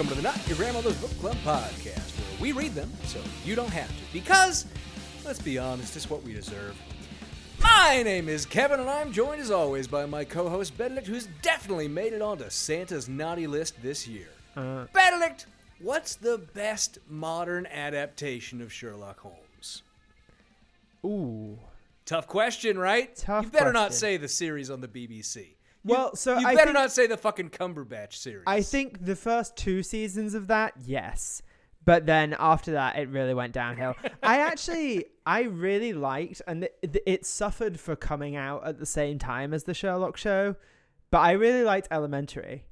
Welcome to the Not Your Grandmother's Book Club podcast, where we read them so you don't have to. Because, let's be honest, it's just what we deserve. My name is Kevin, and I'm joined as always by my co-host Benedict, who's definitely made it onto Santa's naughty list this year. Uh, Benedict, what's the best modern adaptation of Sherlock Holmes? Ooh. Tough question, right? Tough You better not say the series on the BBC. Well, so you I better think- not say the fucking Cumberbatch series. I think the first two seasons of that, yes. But then after that, it really went downhill. I actually, I really liked, and it, it suffered for coming out at the same time as the Sherlock show. But I really liked Elementary.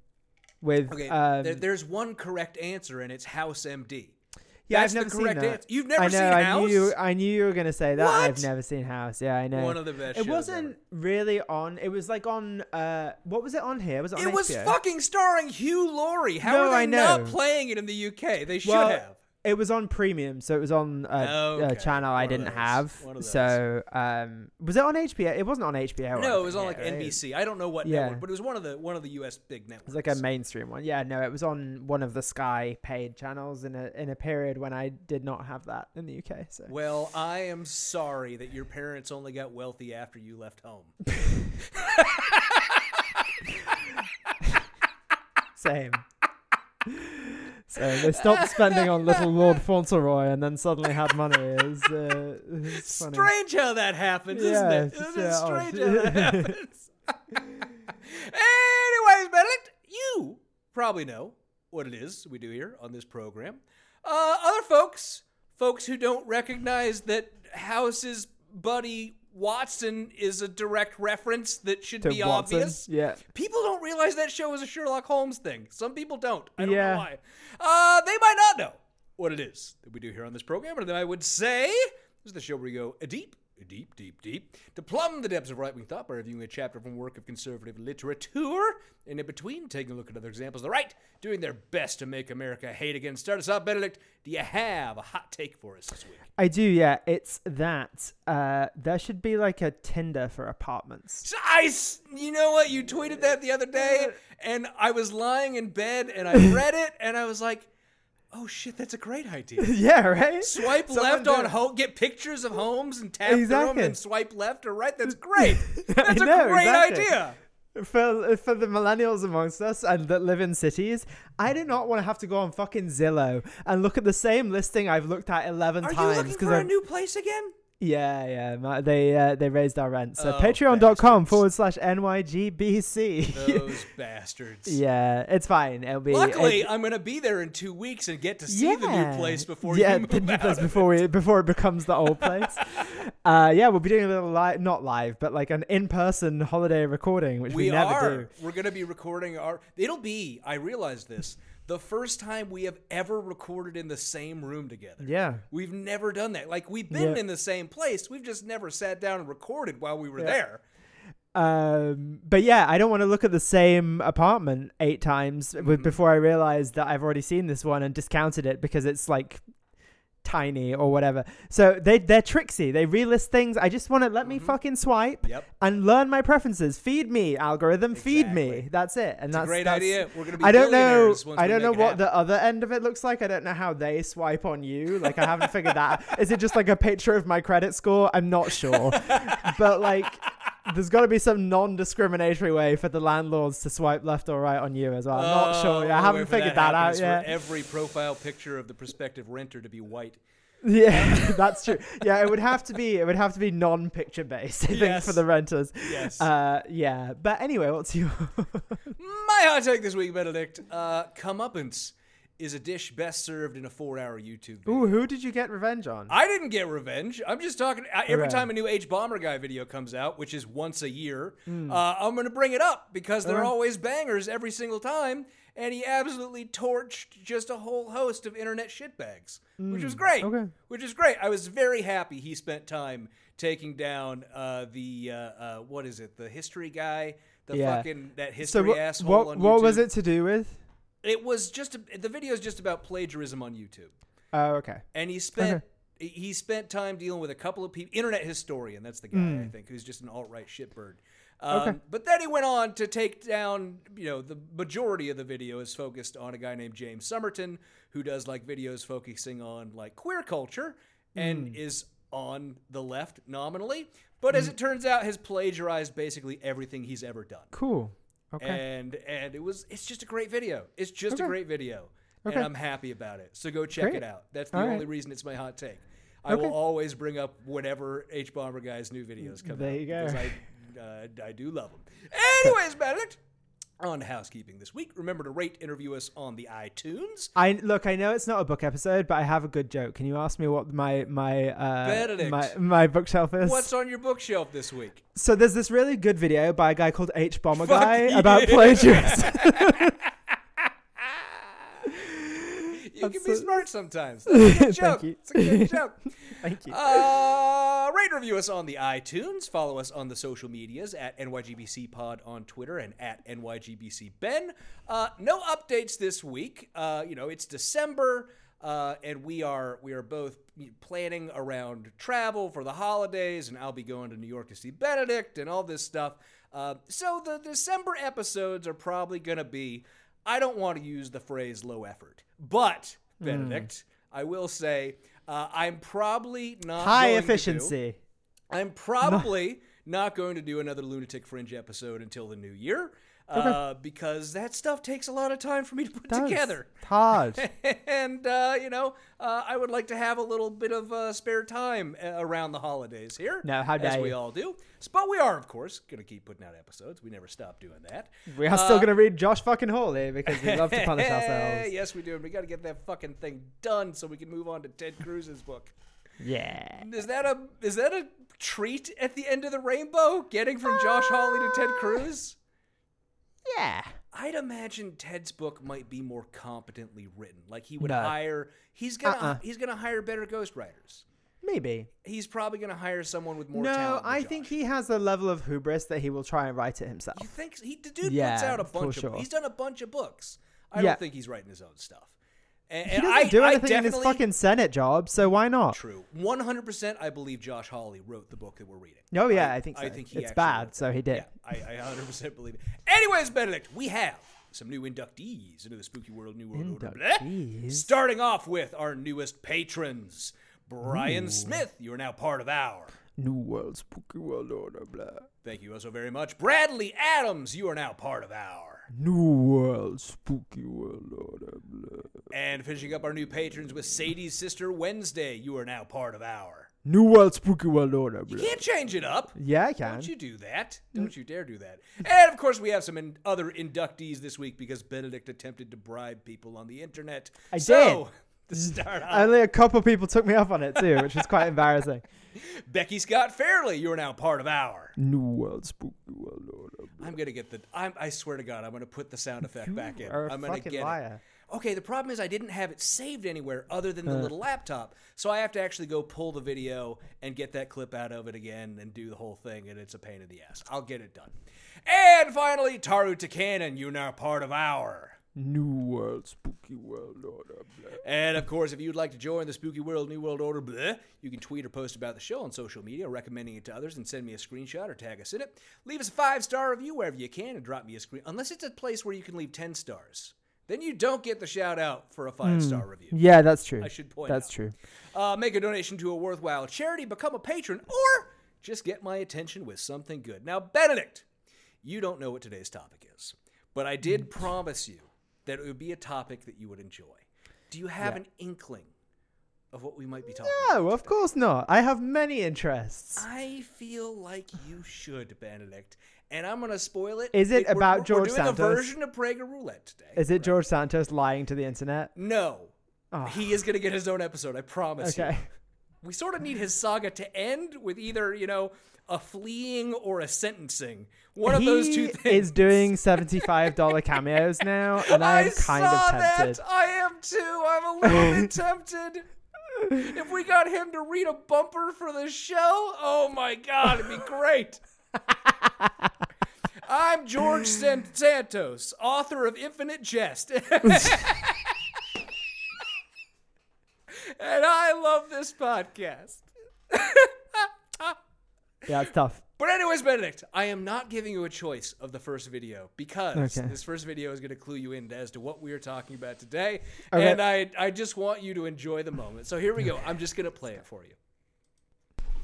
With Okay, um, there, there's one correct answer, and it's House MD. Yeah, That's I've never the correct seen that. answer. You've never I know, seen I House? Knew I knew you were gonna say that. I've never seen House. Yeah, I know. One of the best It shows wasn't ever. really on. It was like on. Uh, what was it on here? Was it on It was HBO? fucking starring Hugh Laurie. How No, are they I not playing it in the UK? They should Well, have. It was on premium, so it was on a, Okay, a channel I one of didn't have. one of those. So, um, was it on HBO? It wasn't on HBO. No, it was on like right? NBC. I don't know what Yeah. network, but it was one of the one of the US big It networks. was like a mainstream one. Yeah, no, it was on one of the Sky paid channels in a in a period when I did not have that in the UK. So Well, I am sorry that your parents only got wealthy after you left home. same. So they stopped spending on little Lord Fauntleroy and then suddenly had money. It was, uh, it was funny. Strange how that happens, isn't Yeah, it? it's- Isn't it yeah, strange odd. how that happens? Anyways, Benedict, you probably know what it is we do here on this program. Uh, other folks, folks who don't recognize that House's buddy Watson is a direct reference that should To be Watson, obvious. yeah. People don't realize that show is a Sherlock Holmes thing. Some people don't. I don't Yeah. know why. Uh, they might not know what it is that we do here on this program. And then I would say this is the show where we go deep, deep, deep, deep to plumb the depths of right wing thought by reviewing a chapter from a work of conservative literature. And in between, taking a look at other examples of the right doing their best to make America hate again. Start us off, Benedict. Do you have a hot take for us this week? I do, yeah. It's that uh, there should be like a Tinder for apartments. I, you know what? You tweeted that the other day, and I was lying in bed and I read it, and I was like, "Oh shit, that's a great idea." yeah, right. Swipe Someone left on home, get pictures of homes and tap through them, and swipe left or right. That's great. That's a great exactly. idea. for for the millennials amongst us and that live in cities, I do not want to have to go on fucking Zillow and look at the same listing I've looked at eleven Are you times looking because for a new place again? Yeah yeah my, they uh, they raised our rent so Oh, patreon.com forward slash nygbc Those bastards. yeah it's fine it'll be Luckily, it- I'm gonna be there in two weeks and get to see the new place before yeah, the new place before we before it becomes the old place. uh, yeah, we'll be doing a little live, not live, but like an in-person holiday recording, which we, we never are. do. We're going to be recording our. It'll be. I realize this. The first time we have ever recorded in the same room together. Yeah, We've never done that. Like we've been Yeah. in the same place. We've just never sat down and recorded while we were Yeah. there. Um, but yeah, I don't want to look at the same apartment eight times Mm-hmm. before I realize that I've already seen this one and discounted it because it's like tiny or whatever. So they they're tricksy. They relist things. I just want to let me fucking swipe Mm-hmm. Yep. and learn my preferences. Feed me, algorithm. Feed me. That's it. And It's a that's great that's- idea. We're gonna be I don't know. I don't know what happen. the other end of it looks like. I don't know how they swipe on you. Like I haven't figured that. out. Is it just like a picture of my credit score? I'm not sure. but like there's got to be some non-discriminatory way for the landlords to swipe left or right on you as well. I'm not Oh, sure. the I haven't figured to that, out yet. For every profile picture of the prospective renter to be white. Yeah, that's true. Yeah, it would have to be. It would have to be non-picture based. I think Yes. for the renters. Yes. Uh, yeah. But anyway, what's your? My hot take this week, Benedict. Uh, comeuppance is a dish best served in a four-hour YouTube video. Ooh, who did you get revenge on? I didn't get revenge. I'm just talking. I, every time a new H Bomber Guy video comes out, which is once a year, uh, I'm going to bring it up because they're. Okay. always bangers every single time. And he absolutely torched just a whole host of internet shitbags, which was great. Hmm. Okay. Which is great. I was very happy he spent time taking down uh, the uh, uh, what is it? The history guy, the Yeah. fucking that so history what, asshole what, on what was it to do with? It was just a, the video is just about plagiarism on YouTube Oh, okay. and he spent he spent time dealing with a couple of people internet historian that's the guy i think who's just an alt-right shitbird um, Hmm. Okay. but then he went on to take down you know the majority of the video is focused on a guy named james somerton who does like videos focusing on like queer culture Hmm. and is on the left nominally but as it turns out has plagiarized basically everything he's ever done Cool. Okay. and and it was it's just a great video. It's just a great video, Okay. and I'm happy about it. So go check Great. it out. That's the All only right. reason it's my hot take. I Okay. will always bring up whenever H Bomber Guy's new videos come There out There you go. because I uh, I do love them. Anyways, Benedict. On housekeeping this week, remember to rate interview us on the iTunes. I look. I know it's not a book episode, but I have a good joke. Can you ask me what my my uh, my my bookshelf is? What's on your bookshelf this week? so there's this really good video by a guy called H Bomber Guy yeah. about plagiarism. You can That's be smart sometimes. That's a good Thank joke. you. It's a good joke. Thank you. Uh, rate review us on the iTunes. Follow us on the social medias at NYGBC Pod on Twitter and at NYGBC Ben. Uh, no updates this week. Uh, you know, it's December, uh, and we are we are both planning around travel for the holidays, and I'll be going to New York to see Benedict and all this stuff. Uh, so the December episodes are probably going to be. I don't want to use the phrase low effort, but Hmm. Benedict, I will say uh, I'm probably not High going to do- efficiency. I'm probably not going to do another Lunatic Fringe episode until the new year uh, because that stuff takes a lot of time for me to put Does. together. Hard. and uh, you know, uh, I would like to have a little bit of uh, spare time uh, around the holidays here. Now, how as dare we you. all do. But we are, of course, going to keep putting out episodes. We never stop doing that. we are still gonna read Josh fucking Hawley because we love to punish ourselves. yes, we do. And we got to get that fucking thing done so we can move on to Ted Cruz's book. Yeah. Is that a is that a treat at the end of the rainbow? Getting from Josh Hawley to Ted Cruz? Yeah. I'd imagine Ted's book might be more competently written. Like he would No. hire he's gonna Uh-uh. he's gonna hire better ghostwriters. Maybe. He's probably gonna hire someone with more No, talent. than I think Josh. he has a level of hubris that he will try and write it himself. You think he the dude Yeah, puts out a for bunch of sure. he's done a bunch of books. I Yeah. don't think he's writing his own stuff. And, He and doesn't I, do I anything in his fucking Senate job, so why not? True. 100% I believe Josh Hawley wrote the book that we're reading. Oh, yeah, I think so. I think It's bad, so he did. Yeah, I, I 100% believe it. Anyways, Benedict, we have some new inductees into the Spooky World New World Order. Blah. Starting off with our newest patrons. Brian Smith, you are now part of our. New World Spooky World Order, blah. Thank you also very much. Bradley Adams, you are now part of our. New World Spooky World oh, Order, blah. And finishing up our new patrons with Sadie's sister Wednesday, you are now part of our. New World Spooky World oh, Order, You can't change it up. Yeah, I can. Don't you do that. Mm. Don't you dare do that. And of course, we have some in- other inductees this week because Benedict attempted to bribe people on the internet. I so, to start off, Only a couple people took me up on it too, which was quite embarrassing. Becky Scott Fairley, you are now part of our. New World Spooky World Order. I'm gonna get the. I'm, I swear to God, I'm gonna put the sound effect back in. are a I'm gonna get liar. it. Okay, the problem is I didn't have it saved anywhere other than the Uh. little laptop, so I have to actually go pull the video and get that clip out of it again and do the whole thing, and it's a pain in the ass. I'll get it done. And finally, Taru Takanen, you're now part of our. New World Spooky World Order. Blah. And of course, if you'd like to join the Spooky World New World Order, bleh, you can tweet or post about the show on social media, recommending it to others, and send me a screenshot or tag us in it. Leave us a five star review wherever you can, and drop me a screen. Unless it's a place where you can leave ten stars, then you don't get the shout out for a five star review. Yeah, that's true. I should point That's out. true. Uh, make a donation to a worthwhile charity, become a patron, or just get my attention with something good. Now, Benedict, you don't know what today's topic is, but I did promise you that it would be a topic that you would enjoy. Do you have an inkling of what we might be talking about? No, of course not. I have many interests. I feel like you should, Benedict. and I'm gonna spoil it. Is it we're- about we're, George We're doing Santos? a version of Prager Roulette today. Is it George Santos lying to the internet? No. Oh. He is gonna get his own episode. I promise. you. We sort of need his saga to end with either you know a fleeing or a sentencing. One of those two things. is doing seventy-five dollar cameos now, and I'm I kind of tempted. that. I am too. I'm a little bit tempted. If we got him to read a bumper for the show, oh my god, it'd be great. I'm George San- Santos, author of Infinite Jest. And I love this podcast. Yeah, it's tough. But anyways, Benedict, I am not giving you a choice of the first video because Okay. this first video is going to clue you in as to what we are talking about today, Okay. and I I just want you to enjoy the moment. So here we go. I'm just going to play it for you.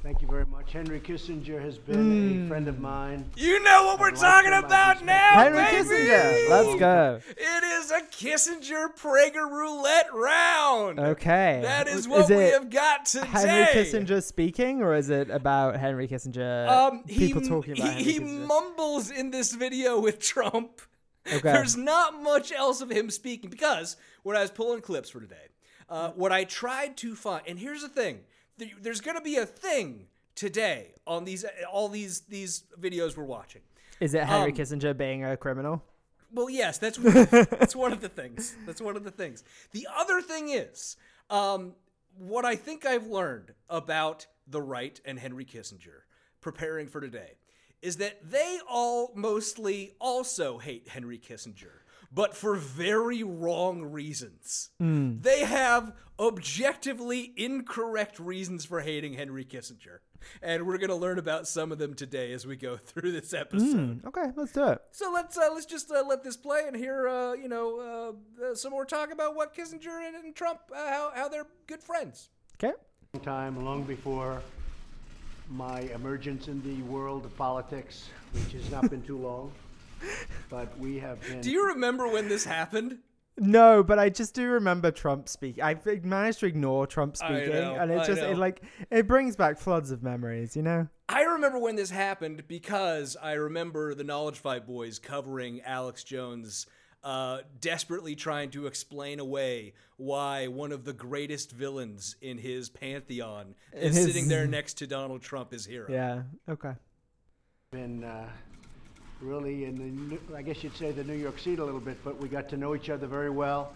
Thank you very much. Henry Kissinger has been a friend of mine. You know what we're like talking about respect now, Henry baby! Kissinger, let's go. It is a Kissinger Prager roulette round. Okay. That is Is what we have got today. Henry Kissinger speaking, or is it about Henry Kissinger? Um, he, people talking about he, he Henry Kissinger? mumbles in this video with Trump. Okay. There's not much else of him speaking because when I was pulling clips for today, uh, what I tried to find, and here's the thing: there- there's going to be a thing today on these all these these videos we're watching. Is it Henry um, Kissinger being a criminal? Well, yes, that's that's one of the things. That's one of the things. The other thing is, um, what I think I've learned about the right and Henry Kissinger preparing for today is that they all mostly also hate Henry Kissinger, but for very wrong reasons. They have objectively incorrect reasons for hating Henry Kissinger. And we're going to learn about some of them today as we go through this episode. Okay, let's do it. So let's uh, let's just uh, let this play and hear uh, you know uh, uh, some more talk about what Kissinger and, and Trump uh, how how they're good friends. Okay. Time long before my emergence in the world of politics, which has not been too long. But we have been. Do you remember when this happened? No, but I just do remember Trump speaking. I've managed to ignore Trump speaking, know, and it I just know. it like it brings back floods of memories. You know. I remember when this happened because I remember the Knowledge Fight boys covering Alex Jones. Uh, desperately trying to explain away why one of the greatest villains in his pantheon In is his- sitting there next to Donald Trump as hero. Yeah. Okay. been uh, really in the, New- I guess you'd say the New York seat a little bit, but we got to know each other very well.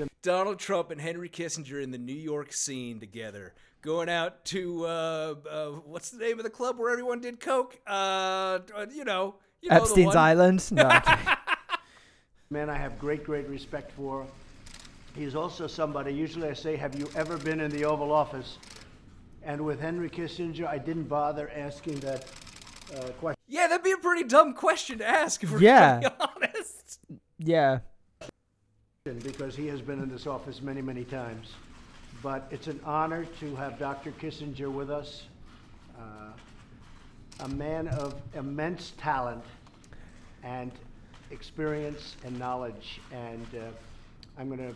A Donald Trump and Henry Kissinger in the New York scene together, going out to uh, uh, what's the name of the club where everyone did coke? Uh, you know, you know the Epstein's one. Island. No. okay. man I have great, great respect for. He's also somebody, usually I say, have you ever been in the Oval Office? And with Henry Kissinger, I didn't bother asking that uh, question. Yeah, that'd be a pretty dumb question to ask. If we're Yeah. being honest. yeah. because he has been in this office many, many times. But it's an honor to have Dr. Kissinger with us, uh, a man of immense talent and experience and knowledge. And uh, I'm going to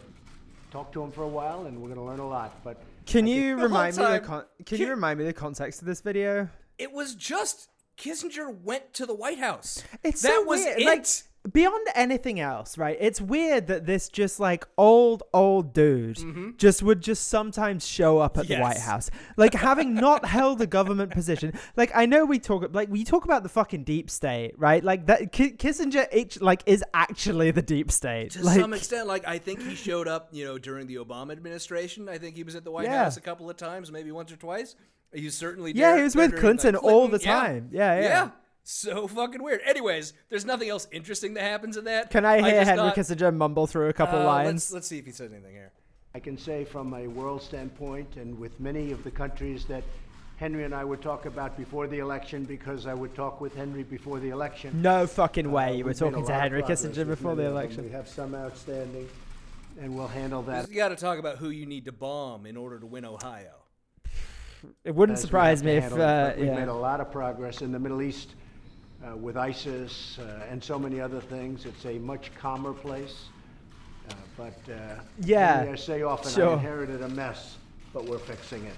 talk to him for a while, and we're going to learn a lot. But Can I think- you the remind me the con- Can Ki- you remind me the context of this video? It was just Kissinger went to the White House. It's that so was weird. it. Like beyond anything else, right? It's weird that this just like old old dude just would just sometimes show up at the White Mm-hmm. House, like having not held a government position. Like I know we talk like we talk about the fucking deep state, right? Like that Ki- Kissinger H like is actually the deep state. to like, some extent, like I think he showed up, you know, during the Obama administration. I think he was at the White Yeah. House a couple of times, maybe once or twice. He certainly Yeah, he was with during Clinton all the Clinton- yeah. time. Yeah, yeah. So fucking weird. Anyways, there's nothing else interesting that happens in that. Can I hear just Henry thought- Kissinger mumble through a couple Uh, lines? Let's, let's see if he said anything here. I can say from a world standpoint, and with many of the countries that Henry and I would talk about before the election, because I would talk with Henry before the election. no fucking way Uh, you were we've made a talking to lot Henry progress Kissinger before the many of them. election. We have some outstanding, and we'll handle that. You got to talk about who you need to bomb in order to win Ohio. It wouldn't as surprise have me if handle it. uh, But we've made a lot of progress in the Middle East uh, with ISIS uh, and so many other things. It's a much calmer place. Uh, but uh, Yeah, Henry, I say often, sure. I inherited a mess, but we're fixing it.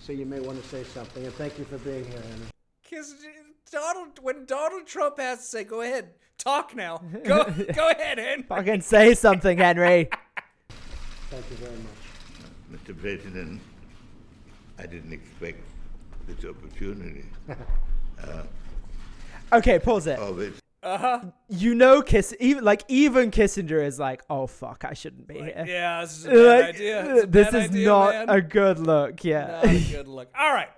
So you may want to say something, and thank you for being here, Henry. Kissinger, Donald when Donald Trump has to say, "Go ahead, talk now. Go go ahead, Henry." Fucking say something, Henry. Thank you very much. Mr. President, I didn't expect this opportunity Okay, pause it. of it. You know, Kiss even like even Kissinger is like, oh fuck, I shouldn't be here. Yeah, this is a bad Like, idea. A this bad is idea, not man. a good look. Yeah. Not a good look. All right,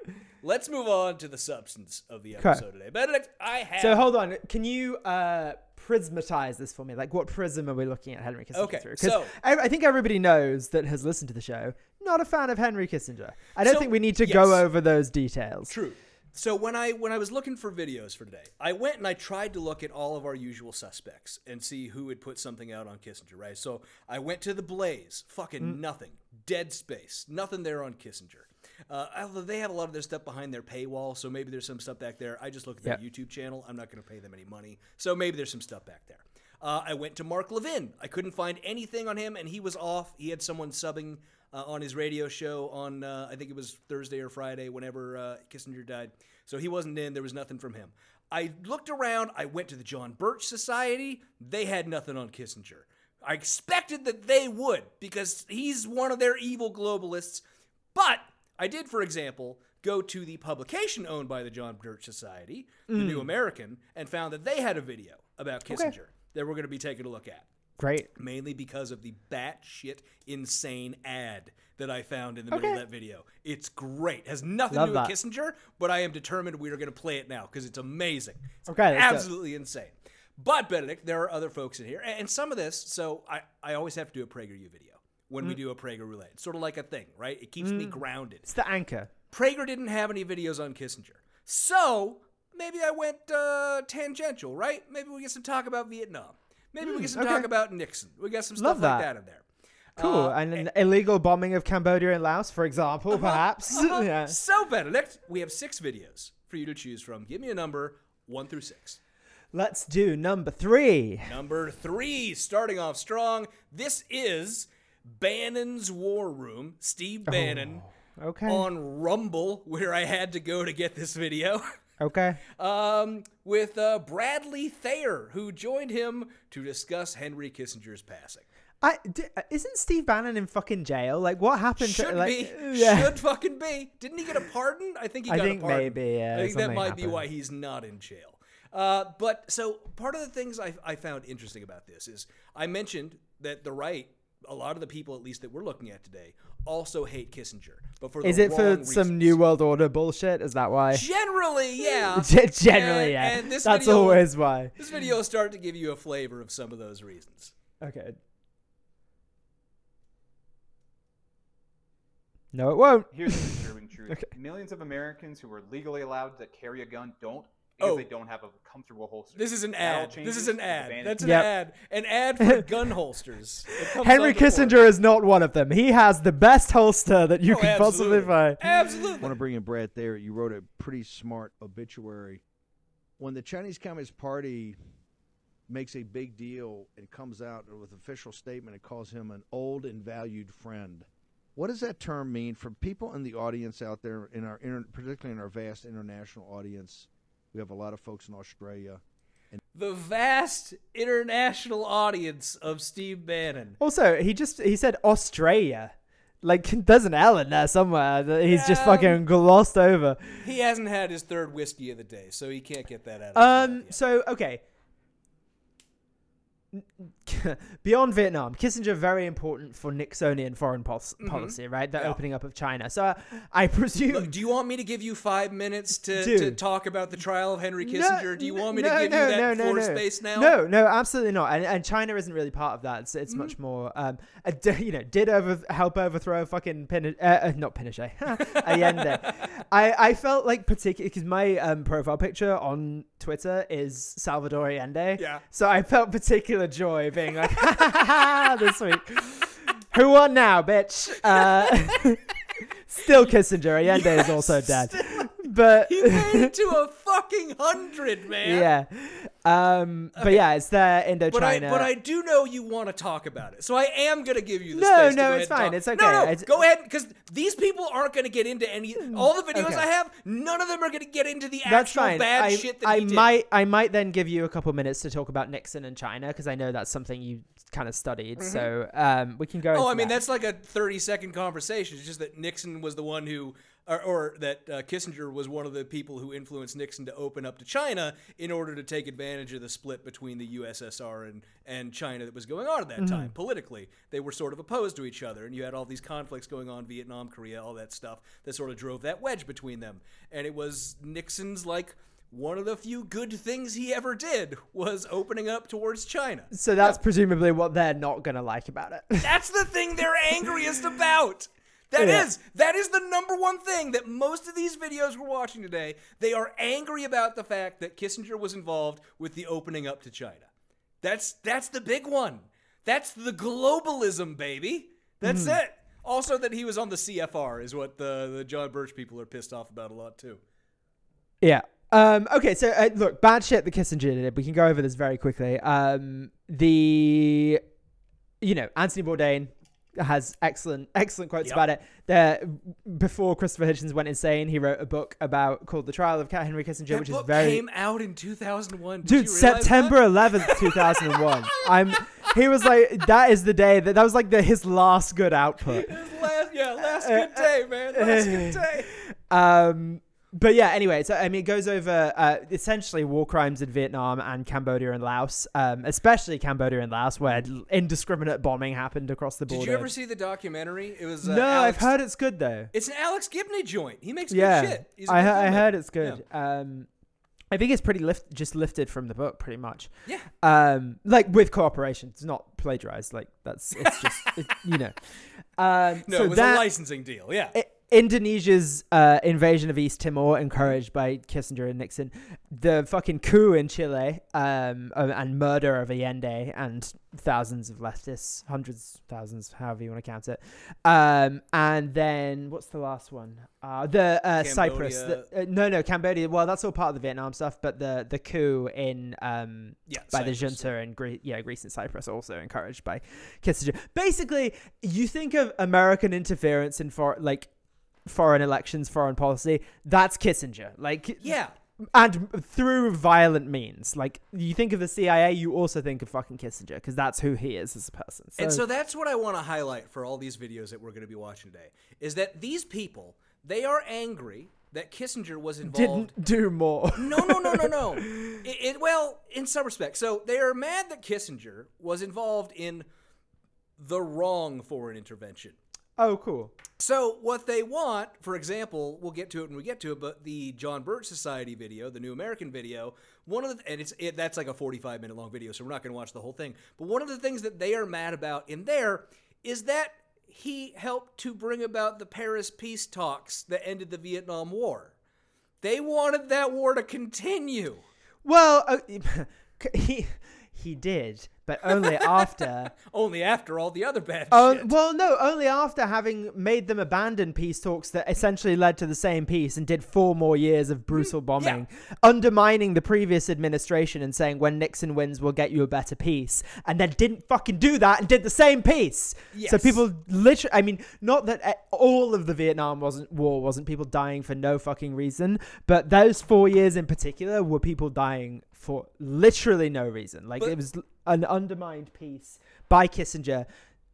let's move on to the substance of the episode today. Benedict, I have. So hold on, can you uh prismatize this for me? Like, what prism are we looking at Henry Kissinger Okay, through? 'Cause so- I, I think everybody knows that has listened to the show. Not a fan of Henry Kissinger. I don't So, think we need to yes. go over those details. True. So when I when I was looking for videos for today, I went and I tried to look at all of our usual suspects and see who had put something out on Kissinger, right? So I went to the Blaze, fucking Mm. nothing, dead space, nothing there on Kissinger. Uh, although they have a lot of their stuff behind their paywall, so maybe there's some stuff back there. I just looked at their Yeah. YouTube channel. I'm not going to pay them any money, so maybe there's some stuff back there. Uh, I went to Mark Levin. I couldn't find anything on him, and he was off. He had someone subbing uh, on his radio show on, uh, I think it was Thursday or Friday, whenever uh, Kissinger died. So he wasn't in. There was nothing from him. I looked around. I went to the John Birch Society. They had nothing on Kissinger. I expected that they would because he's one of their evil globalists. But I did, for example, go to the publication owned by the John Birch Society, the New American, and found that they had a video about Kissinger that we're going to be taking a look at Great. mainly because of the batshit insane ad that I found in the middle of that video. It's great. Has nothing Love to do with. Kissinger, but I am determined we are going to play it now because it's amazing. It's Okay, absolutely insane. But Benedict, there are other folks in here, and some of this. So I, I always have to do a PragerU video when we Mm. do a Prager roulette. It's sort of like a thing, right? It keeps me grounded. It's the anchor. Prager didn't have any videos on Kissinger. So maybe I went uh, tangential, right? Maybe we get some talk about Vietnam. Maybe we get some Hmm, okay. talk about Nixon. We got some Love stuff like that. that in there. Cool. Uh, and an illegal bombing of Cambodia and Laos, for example, perhaps. uh-huh. yeah. So, Benedict, we have six videos for you to choose from. Give me a number, one through six. Let's do number three. Number three, starting off strong. This is Bannon's War Room. Steve Bannon Oh, Okay. on Rumble, where I had to go to get this video. Okay. um, with uh, Bradley Thayer, who joined him to discuss Henry Kissinger's passing. I uh, isn't Steve Bannon in fucking jail? Like, what happened Should to like? be. Yeah. Should fucking be. Didn't he get a pardon? I think he I got think a pardon. maybe, yeah, I think that might be why he's not in jail. Uh, but so part of the things I, I found interesting about this is I mentioned that the right, a lot of the people at least that we're looking at today, also hate Kissinger. But for the Is it for wrong some. New World Order bullshit? Is that why? Generally, yeah. Generally, And- yeah. and this That's video- always why. This video will start to give you a flavor of some of those reasons. Okay. No, it won't. Here's the disturbing truth. Okay. Millions of Americans who are legally allowed to carry a gun don't because Oh. they don't have a comfortable holster. This is an That all ad. This is an ad. That's an Yep. ad. An ad for gun holsters. Henry on before. Kissinger is not one of them. He has the best holster that you Oh, can possibly absolutely. find. Absolutely. want to bring in Brad there. You wrote a pretty smart obituary. When the Chinese Communist Party makes a big deal and comes out with an official statement and calls him an old and valued friend, what does that term mean for people in the audience out there, in our inter- particularly in our vast international audience? We have a lot of folks in Australia. the vast international audience of Steve Bannon. Also, he just he said Australia. Like there's an L in there somewhere that he's just fucking glossed over. He hasn't had his third whiskey of the day, so he can't get that out of Um. yet. So okay. Beyond Vietnam, Kissinger very important for Nixonian foreign pos- policy, right? The Mm-hmm. Yeah. opening up of China. So uh, I presume. Look, do you want me to give you five minutes to, to talk about the trial of Henry No, Kissinger? do you want me no, to give no, you that no, no, floor no. space now? No, no, absolutely not. And, and China isn't really part of that. It's, it's Mm-hmm. much more. Um, you know, did over help overthrow fucking Pin- uh, uh, not Pinochet, Allende. I I felt like particularly because my um, profile picture on Twitter is Salvador Allende. Yeah. So I felt particular joy being like this week. Who won now, bitch? Uh, still Kissinger. Allende is also dead. but he made it to a fucking hundred, man. yeah. Um, but yeah, it's the Indochina. But I, but I do know you want to talk about it, so I am gonna give you the No, space to no, it's fine, it's No, okay. no, It's- go ahead, because these people aren't gonna get into any. All the videos Okay. I have, none of them are gonna get into the That's actual fine. bad I, shit that I he did. might I might then give you a couple minutes to talk about Nixon and China because I know that's something you kind of studied. So um, we can go. Oh, I mean that. that's like a thirty-second conversation. It's just that Nixon was the one who, or, or that uh, Kissinger was one of the people who influenced Nixon to open up to China in order to take advantage of the split between the USSR and and China that was going on at that Mm-hmm. time. Politically, they were sort of opposed to each other, and you had all these conflicts going on, Vietnam, Korea, all that stuff that sort of drove that wedge between them. And it was Nixon's like. One of the few good things he ever did was opening up towards China. So that's presumably what they're not gonna like about it. That's the thing they're angriest about. That is Yeah. that is the number one thing that most of these videos we're watching today, they are angry about the fact that Kissinger was involved with the opening up to China. That's that's the big one. That's the globalism, baby. That's Hmm. it. Also that he was on the CFR is what the the John Birch people are pissed off about a lot too. Yeah. Um, okay, so uh, look, bad shit that Kissinger did. We can go over this very quickly. Um, the, you know, Anthony Bourdain has excellent, excellent quotes Yep. about it. There, before Christopher Hitchens went insane, he wrote a book about called "The Trial of Cat Henry Kissinger," That which is very came out in 2001. Did dude september that? 11th 2001 i'm he was like that is the day that that was like the his last good output Last, yeah, last good day, man. Last good day. um but yeah anyway so i mean it goes over uh, essentially war crimes in vietnam and cambodia and laos um especially cambodia and laos where indiscriminate bombing happened across the border Did you ever see the documentary? It was uh, no Alex, i've heard it's good though It's an Alex Gibney joint. He makes yeah good shit. He's I, good I heard it's good um I think it's pretty lift, just lifted from the book, pretty much. Yeah. Um, like with cooperation, it's not plagiarized. Like that's it's just it, you know. Um, No, so it was that, a licensing deal. Yeah. I- Indonesia's uh, invasion of East Timor, encouraged by Kissinger and Nixon, the fucking coup in Chile, um, and murder of Allende and thousands of leftists, hundreds, thousands, however you want to count it, um, and then what's the last one? Uh, the uh, Cyprus. The, uh, no, no, Cambodia. Well, that's all part of the Vietnam stuff, but the the coup in um, Yeah, by the junta in Greece, yeah, Greece and Cyprus, also encouraged by Kissinger. Basically, you think of American interference in for like foreign elections, foreign policy. That's Kissinger. Like, Yeah. and through violent means. Like, you think of the CIA, you also think of fucking Kissinger because that's who he is as a person. And so that's what I want to highlight for all these videos that we're going to be watching today is that these people, they are angry that Kissinger was involved. didn't do more. No, no, no, no, no. it, it, well, in some respects. So they are mad that Kissinger was involved in the wrong foreign intervention. Oh, cool. So what they want, for example, we'll get to it when we get to it, but the John Birch Society video, the New American video, one of the and it's it, that's like a 45 minute long video, so we're not going to watch the whole thing. But one of the things that they are mad about in there is that he helped to bring about the Paris peace talks that ended the Vietnam War. They wanted that war to continue. Well, uh, he he did, but only after. Only after all the other bad Oh shit. well, no, only after having made them abandon peace talks that essentially led to the same peace and did four more years of brutal bombing, undermining the previous administration and saying when Nixon wins we'll get you a better peace, and then didn't fucking do that and did the same peace. So people literally, I mean, not that uh, all of the Vietnam wasn't war wasn't people dying for no fucking reason, but those four years in particular were people dying for literally no reason. Like But- it was an undermined piece by Kissinger.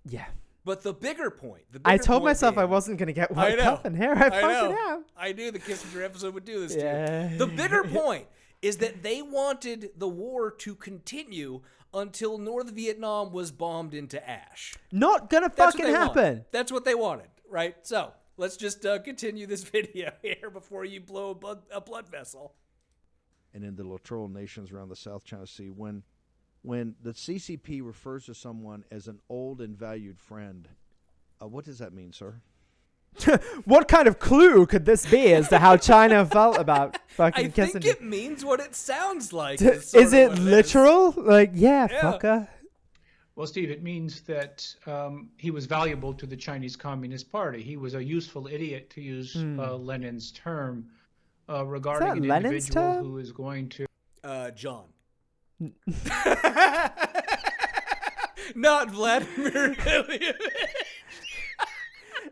Yeah. But the bigger point, the I told myself I wasn't going to get I know. up, and here I, fucking know. am. I knew the Kissinger episode would do this Yeah. to you. The bigger point is that they wanted the war to continue until North Vietnam was bombed into ash. Not gonna That's fucking happen. wanted. That's what they wanted, right? So let's just uh, continue this video here before you blow a blood, a blood vessel. And in the littoral nations around the South China Sea when when the CCP refers to someone as an old and valued friend. Uh, what does that mean, sir? What kind of clue could this be as to how China felt about fucking kissing? I think Kissinger? it means what it sounds like. D- is is it what literal? Like, yeah, Yeah. fucker. Well, Steve, it means that um, he was valuable to the Chinese Communist Party. He was a useful idiot, to use Hmm. uh, Lenin's term. Uh, regarding an Lenin's individual term? who is going to. Uh, John. Not Vladimir Ilyich.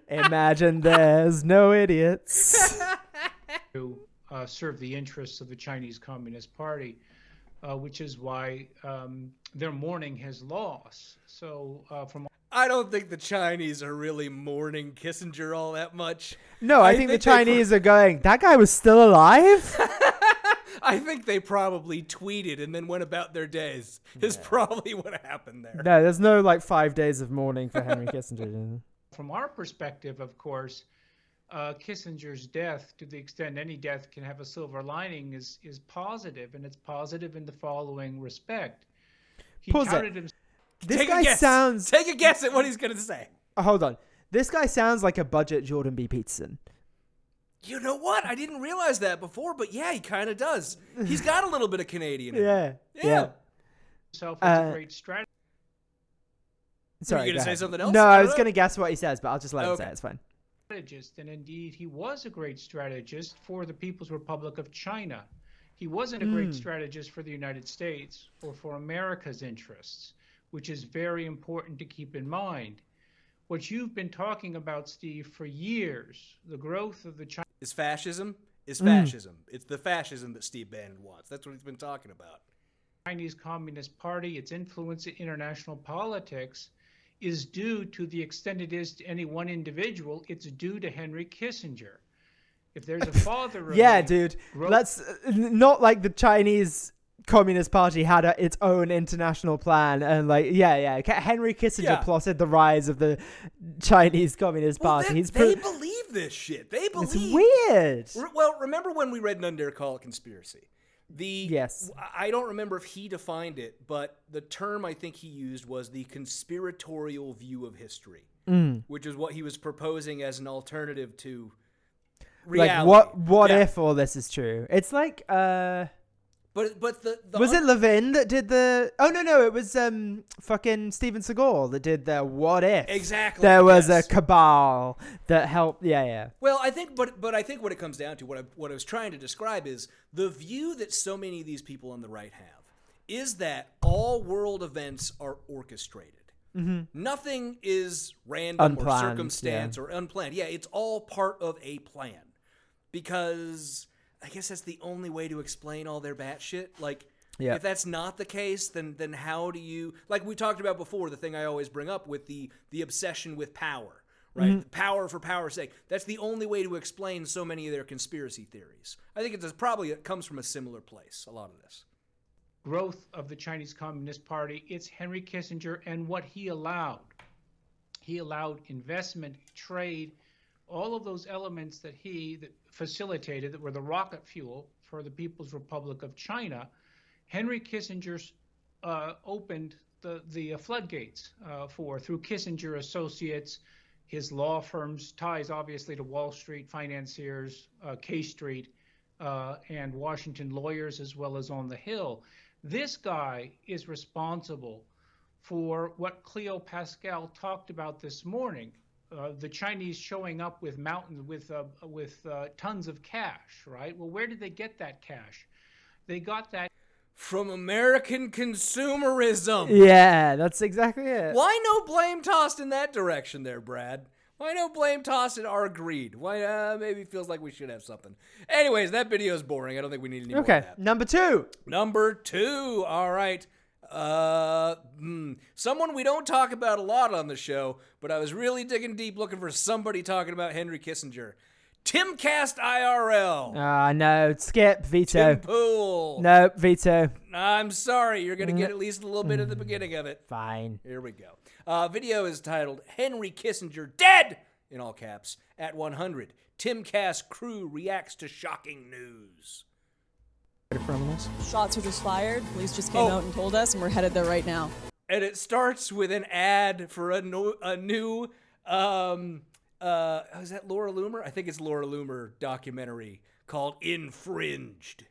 Imagine there's no idiots. to uh, serve the interests of the Chinese Communist Party, uh, which is why um, their mourning has lost. So, uh, from I don't think the Chinese are really mourning Kissinger all that much. No, I, think, the they Chinese are going. That guy was still alive. I think they probably tweeted and then went about their days. Is probably what happened there. no, there's no like five days of mourning for Henry Kissinger. from our perspective, of course, uh, Kissinger's death, to the extent any death can have a silver lining, is is positive, and it's positive in the following respect. He Pause it. touted himself. This Take guy a guess. sounds. Take a guess at what he's gonna say. Oh, hold on. This guy sounds like a budget Jordan B. Peterson. You know what? I didn't realize that before, but yeah, he kind of does. He's got a little bit of Canadian. in him. Yeah. Yeah. Yeah. himself as Uh, a great strategist. Sorry. you gonna go say ahead. something else? No, I I was know. going to guess what he says, but I'll just let him say it. It's fine. strategist, and indeed he was a great strategist for the People's Republic of China. He wasn't a great Mm. strategist for the United States or for America's interests, which is very important to keep in mind. What you've been talking about, Steve, for years, the growth of the China Is fascism? Is Mm. fascism? It's the fascism that Steve Bannon wants. That's what he's been talking about. Chinese Communist Party, its influence in international politics, is due to the extent it is to any one individual, it's due to Henry Kissinger. If there's a father Yeah, dude. growth- Let's uh, not like the Chinese Communist Party had a, its own international plan, and like, yeah, yeah. Henry Kissinger Yeah. plotted the rise of the Chinese Communist Well, Party. they, He's they believe this shit. They believe it's weird. Re- Well, remember when we read None Dare Call conspiracy? The Yes. I I don't remember if he defined it, but the term I think he used was the conspiratorial view of history, Mm. which is what he was proposing as an alternative to reality. Like, what? What Yeah. if all this is true? It's like, uh. But but the, the was un- it Levin that did the? Oh no, no, it was um fucking Steven Seagal that did the what if. Exactly, There was yes. a cabal that helped. Yeah, yeah. Well, I think, but but I think what it comes down to, what I, what I was trying to describe is the view that so many of these people on the right have is that all world events are orchestrated. Mhm. Nothing is random or circumstance yeah. or unplanned. Yeah, it's all part of a plan. Because I guess that's the only way to explain all their batshit. Like, Yeah. if that's not the case, then then how do you like we talked about before? The thing I always bring up with the the obsession with power, right? Mhm. Power for power's sake. That's the only way to explain so many of their conspiracy theories. I think it's probably it comes from a similar place. A lot of this. growth of the Chinese Communist Party, it's Henry Kissinger and what he allowed. He allowed investment, trade, all of those elements that he that facilitated that were the rocket fuel for the People's Republic of China. Henry Kissinger uh, opened the the uh, floodgates uh, for through Kissinger Associates, his law firms, ties obviously to Wall Street financiers, uh, K Street, uh, and Washington lawyers, as well as on the Hill. This guy is responsible for what Cleo Paskal talked about this morning. Uh, the Chinese showing up with mountains, with uh, with uh, tons of cash, right? Well, where did they get that cash? They got that From American consumerism. Yeah, that's exactly it. Why no blame tossed in that direction there, Brad? Why no blame tossed at our greed? Why uh, maybe feels like we should have something. Anyways, that video is boring. I don't think we need any more Okay, number two. Number two. All right. Uh, hmm, someone we don't talk about a lot on the show, but I was really digging deep looking for somebody talking about Henry Kissinger. Timcast IRL. Ah, no, skip veto. Tim Pool. No, veto. I'm sorry. You're going to Mm. get at least a little bit at the beginning of it. Fine. Here we go. Uh, video is titled Henry Kissinger Dead, in all caps, at 100. Timcast crew reacts to shocking news. Criminals. Shots were just fired. Police just came Oh. out and told us, and we're headed there right now. And it starts with an ad for a, no, a new, um, uh, is that Laura Loomer? I think it's Laura Loomer documentary called Infringed.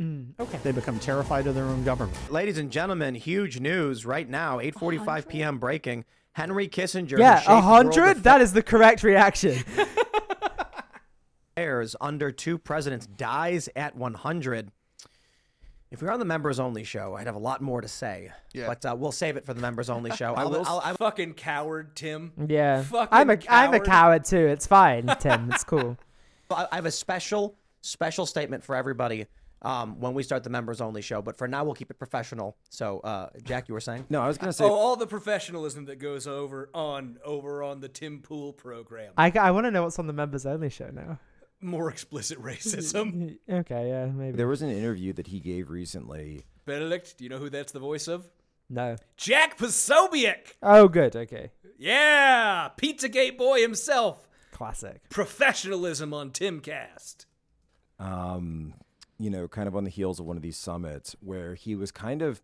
Okay. They become terrified of their own government. Ladies and gentlemen, huge news right now, 8:45 p.m. breaking. Henry Kissinger. Yeah, a hundred. That is the correct reaction. Players under two presidents dies at 100. If we were on the members only show, I'd have a lot more to say. Yeah. But uh, we'll save it for the members only show. I I'll. I'll, I'll, fucking coward, Tim. Yeah. Fucking I'm a am a coward. coward too. It's fine, Tim. It's cool. I I have a special, special statement for everybody um, when we start the members only show. But for now, we'll keep it professional. So, uh, Jack, you were saying? No, I was gonna say. Oh, all the professionalism that goes over on over on the Tim Pool program. I, I want to know what's on the members only show now. More explicit racism. okay, yeah, maybe. There was an interview that he gave recently. Benedict, do you know who that's the voice of? No. Jack Posobiec. Oh, good. Okay. Yeah, Pizzagate boy himself. Classic. Professionalism on Timcast. um, you know, kind of on the heels of one of these summits where he was kind of,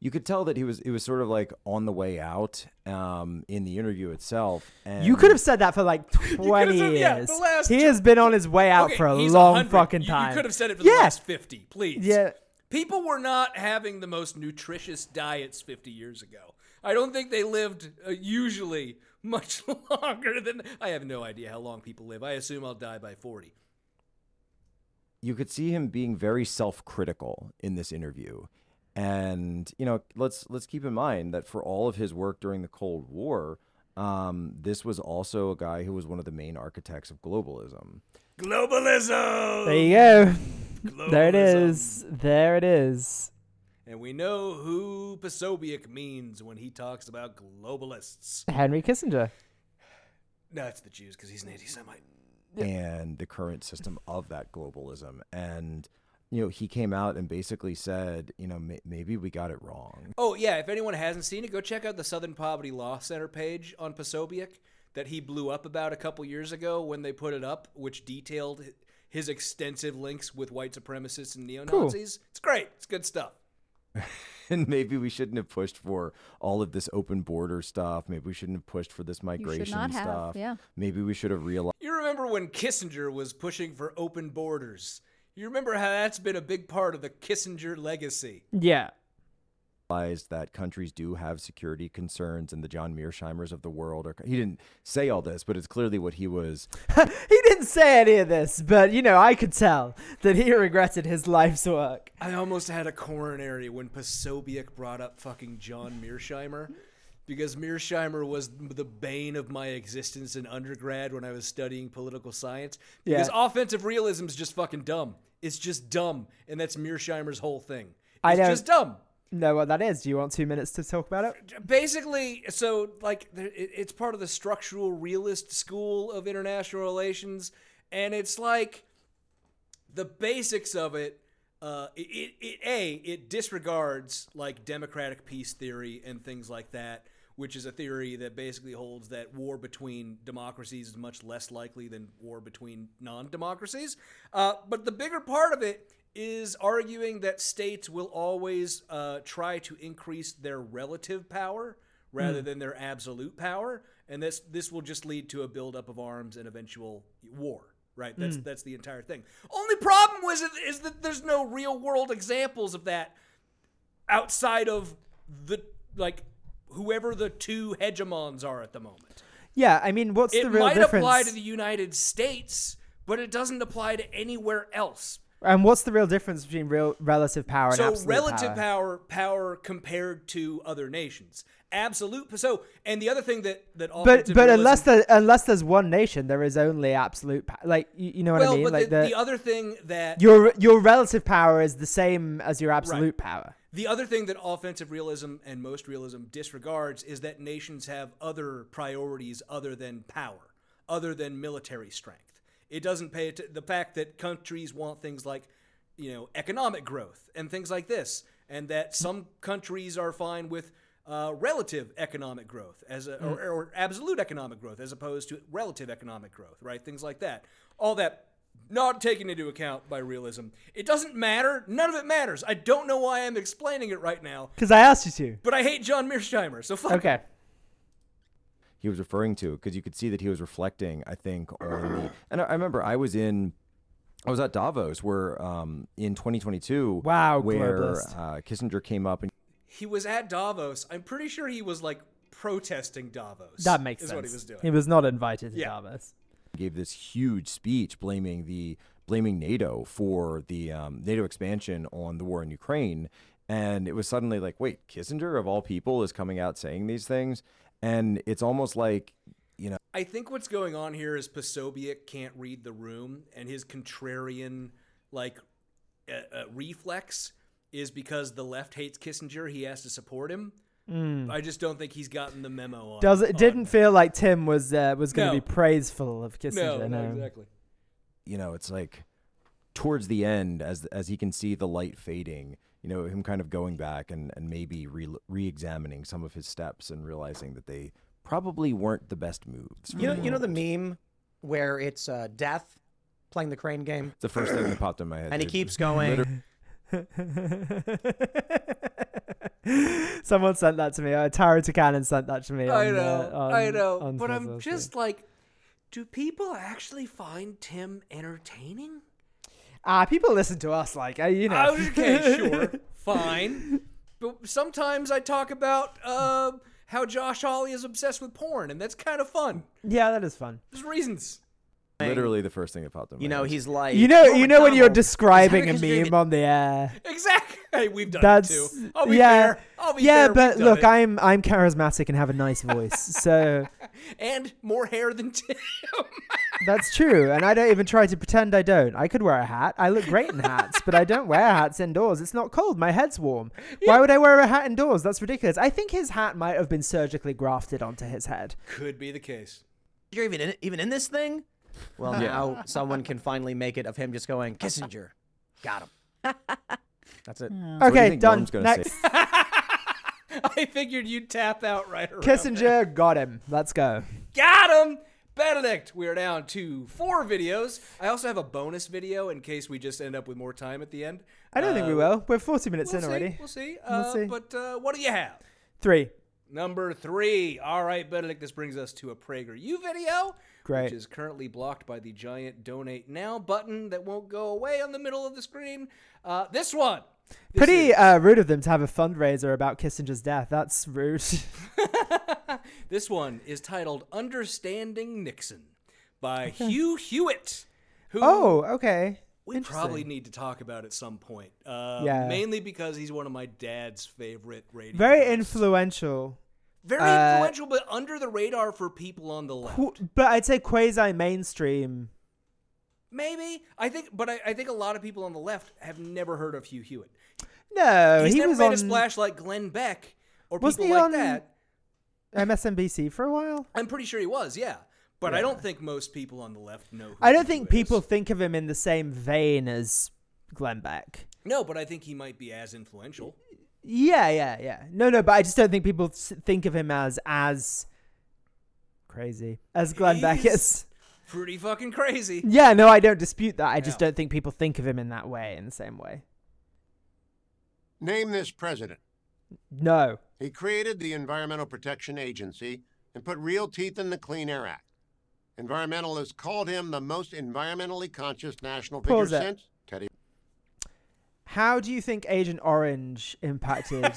you could tell that he was, it was sort of like on the way out um, in the interview itself. And You could have said that for like 20 said- years. yeah, the he has been on his way out Okay, for a long 100. fucking You- time. You could have said it for yeah. the last 50, please. Yeah. People were not having the most nutritious diets 50 years ago. I don't think they lived uh, usually much longer than. I have no idea how long people live. I assume I'll die by 40. you could see him being very self-critical in this interview and you know let's let's keep in mind that for all of his work during the cold war um, this was also a guy who was one of the main architects of globalism Globalism! There you go. There it is. There it is. And we know who Posobiec means when he talks about globalists. Henry Kissinger. No, it's the Jews because he's an anti Semite. and the current system of that globalism and you know he came out and basically said you know may- maybe we got it wrong Oh, yeah. If anyone hasn't seen it, go check out the Southern Poverty Law Center page on Posobiec that he blew up about a couple years ago when they put it up, which detailed his extensive links with white supremacists and neo Nazis. It's great. It's good stuff. and maybe we shouldn't have pushed for all of this open border stuff maybe we shouldn't have pushed for this migration not have, stuff yeah. maybe we should have realized You remember when Kissinger was pushing for open borders? You remember how that's been a big part of the Kissinger legacy. Yeah. Realized that countries do have security concerns and the John Mearsheimers of the world are he didn't say all this but it's clearly what he was He didn't say any of this, but you know, I could tell that he regretted his life's work. I almost had a coronary when Posobiec brought up fucking John Mearsheimer. Because Mearsheimer was the bane of my existence in undergrad when I was studying political science. Yeah. Because offensive realism is just fucking dumb. It's just dumb. And that's Mearsheimer's whole thing. It's I don't just dumb. know what that is. Do you want two minutes to talk about it? Basically, so like it's part of the structural realist school of international relations. And it's like the basics of it uh, it, it, it a it disregards like democratic peace theory and things like that which is a theory that basically holds that war between democracies is much less likely than war between non-democracies uh, but the bigger part of it is arguing that states will always uh, try to increase their relative power rather Hmm. than their absolute power and this this will just lead to a buildup of arms and eventual war right that's Mm. that's the entire thing only problem was it- is that there's no real world examples of that outside of the like whoever the two hegemons are at the moment Yeah, I mean, what's it the real difference? It might apply to the united states but it doesn't apply to anywhere else and what's the real difference between real relative power and so absolute relative power? power. power compared to other nations absolute so and the other thing that that But but unless there, unless there's one nation, there is only absolute power. Like you, you know what well I mean? but like the, the other thing that your your relative power is the same as your absolute power. The other thing that offensive realism and most realism disregards is that nations have other priorities other than power, other than military strength. It doesn't pay the fact that countries want things like, you know, economic growth and things like this, and that some countries are fine with uh, relative economic growth as a, or, or absolute economic growth as opposed to relative economic growth, right? Things like that. All that not taken into account by realism. It doesn't matter. None of it matters. I don't know why I'm explaining it right now. Because I asked you to. But I hate John Mearsheimer, so fuck. Okay. he was referring to because you could see that he was reflecting i think on the and i, I remember i was in I was at Davos, where um, in 2022, Wow, where uh, Kissinger came up and He was at Davos. I'm pretty sure he was like protesting Davos. That makes is sense. what he was doing. He was not invited to Yeah. Davos. Gave this huge speech blaming the blaming NATO for the um, NATO expansion on the war in Ukraine, and it was suddenly like, wait, Kissinger of all people is coming out saying these things, and it's almost like, you know, I think what's going on here is Posobiec can't read the room, and his contrarian like uh, uh, reflex is because the left hates Kissinger. He has to support him. Mm. I just don't think he's gotten the memo on. Does it on- didn't feel like Tim was uh, was going to No. be praiseful of Kissinger? No, no, exactly. you know, it's like towards the end, as as he can see the light fading, you know, him kind of going back and and maybe re re-examining some of his steps and realizing that they probably weren't the best moves. You know, the you know the meme where it's uh, death playing the crane game. It's the first thing that popped in my head. And he keeps going. Someone sent that to me. Uh, Tara Tukanen sent that to me. I on, know, uh, on- I know, but I'm just like, do people actually find Tim entertaining? ah, people listen to us like uh, you know. Okay, sure, fine. But sometimes I talk about uh, how Josh Hawley is obsessed with porn, and that's kind of fun. Yeah, that is fun. There's reasons. Literally the first thing that popped in my You know, head. he's like You know, you know when you're describing a Is that because meme on the air. Exactly. Hey, we've done That's it too. I'll be yeah, fair. I'll be yeah. fair. But we've done look, it. I'm I'm charismatic and have a nice voice, so and more hair than Tim. that's true. And I don't even try to pretend I don't. I could wear a hat. I look great in hats, but I don't wear hats indoors. It's not cold. My head's warm. Why would I wear a hat indoors? That's ridiculous. I think his hat might have been surgically grafted onto his head. Could be the case. You're even in even in this thing. Well, Yeah. now someone can finally make it of him just going Kissinger, got him. That's it. So what do you Okay, think done. Norm's gonna say? Next, I figured you'd tap out right around. Kissinger got him. Let's go. Got him! Benedict, we are down to four videos. I also have a bonus video in case we just end up with more time at the end. I don't think we Uh, will. We're 40 minutes we'll in see, already. We'll see. We'll Uh, see. But uh, what do you have? Three. Number three. All right, Benedict, this brings us to a PragerU video. Great. Which is currently blocked by the giant donate now button that won't go away on the middle of the screen. Uh, this one. This Pretty is- uh, rude of them to have a fundraiser about Kissinger's death. That's rude. This one is titled Understanding Nixon by Hugh Hewitt. Who oh, okay. We probably need to talk about at some point. Uh, Yeah. Mainly because he's one of my dad's favorite radio. Very hosts. influential. Very uh, influential, but under the radar for people on the left. Qu- But I'd say quasi mainstream. Maybe I think, but I, I think a lot of people on the left have never heard of Hugh Hewitt. No, He's he never was made on a splash like Glenn Beck or Wasn't people he like on- that. MSNBC for a while. I'm pretty sure he was, yeah. But I don't think most people on the left know. Who I don't Hugh think is. people think of him in the same vein as Glenn Beck. No, but I think he might be as influential. Yeah, yeah, yeah. No, no, but I just don't think people think of him as as crazy as Glenn Beck is. Pretty fucking crazy. Yeah, no, I don't dispute that. I just Yeah. don't think people think of him in that way, in the same way. Name this president. No. He created the Environmental Protection Agency and put real teeth in the Clean Air Act. Environmentalists called him the most environmentally conscious national figure Pause it. since Teddy. How do you think Agent Orange impacted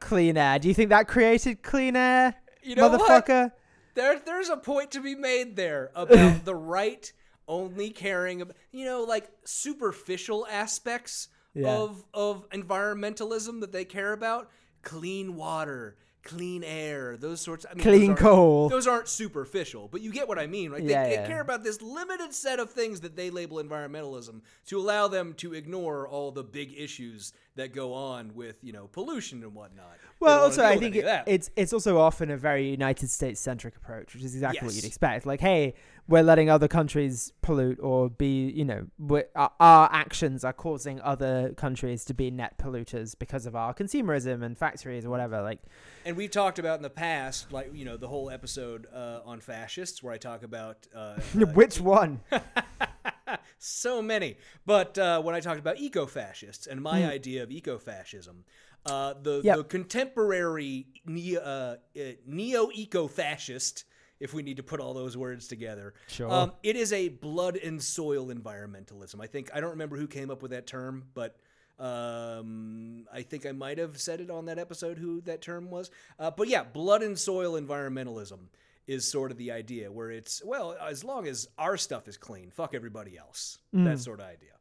clean air? Do you think that created clean air, You know what? motherfucker? There, there's a point to be made there about the right only caring about, you know, like superficial aspects Yeah. of of environmentalism that they care about, clean water, clean air, those sorts. I mean, Clean those coal. Those aren't superficial, but you get what I mean, right? They, Yeah, they care about this limited set of things that they label environmentalism to allow them to ignore all the big issues that go on with, you know, pollution and whatnot. Well, also, I think it, it's it's also often a very United States centric approach, which is exactly what you'd expect. Like, hey, we're letting other countries pollute, or be, you know, our, our actions are causing other countries to be net polluters because of our consumerism and factories or whatever. Like, And we've talked about in the past, like you know, the whole episode uh, on fascists, where I talk about uh, uh, which one? so many. But uh, when I talked about eco-fascists and my Hmm. idea of eco-fascism, uh, the Yep. the contemporary neo uh, uh, neo-eco-fascist, if we need to put all those words together, Sure. um, it is a blood and soil environmentalism. I think I don't remember who came up with that term, but. Um, I think I might have said it on that episode who that term was. Uh, but yeah, blood and soil environmentalism is sort of the idea where it's well, as long as our stuff is clean, fuck everybody else. Mm. That sort of idea.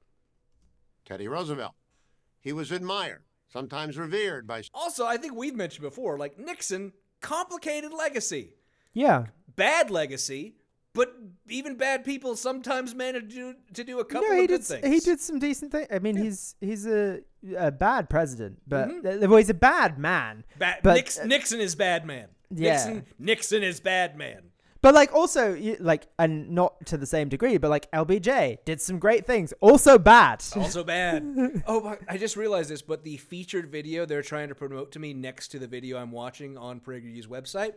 Teddy Roosevelt. He was admired, sometimes revered by Also, I think we've mentioned before, like Nixon, complicated legacy, Yeah. bad legacy, but even bad people sometimes manage to do, to do a couple no, he of did. good s- things. He did some decent things. I mean, he's he's a a bad president, but Mhm. well, he's a bad man. Ba- but Nix- Nixon is bad man. Yeah. Nixon, Nixon is bad man. But like also like and not to the same degree, but like LBJ did some great things. Also bad. Also bad. oh, but I just realized this, but the featured video they're trying to promote to me next to the video I'm watching on PragerU's website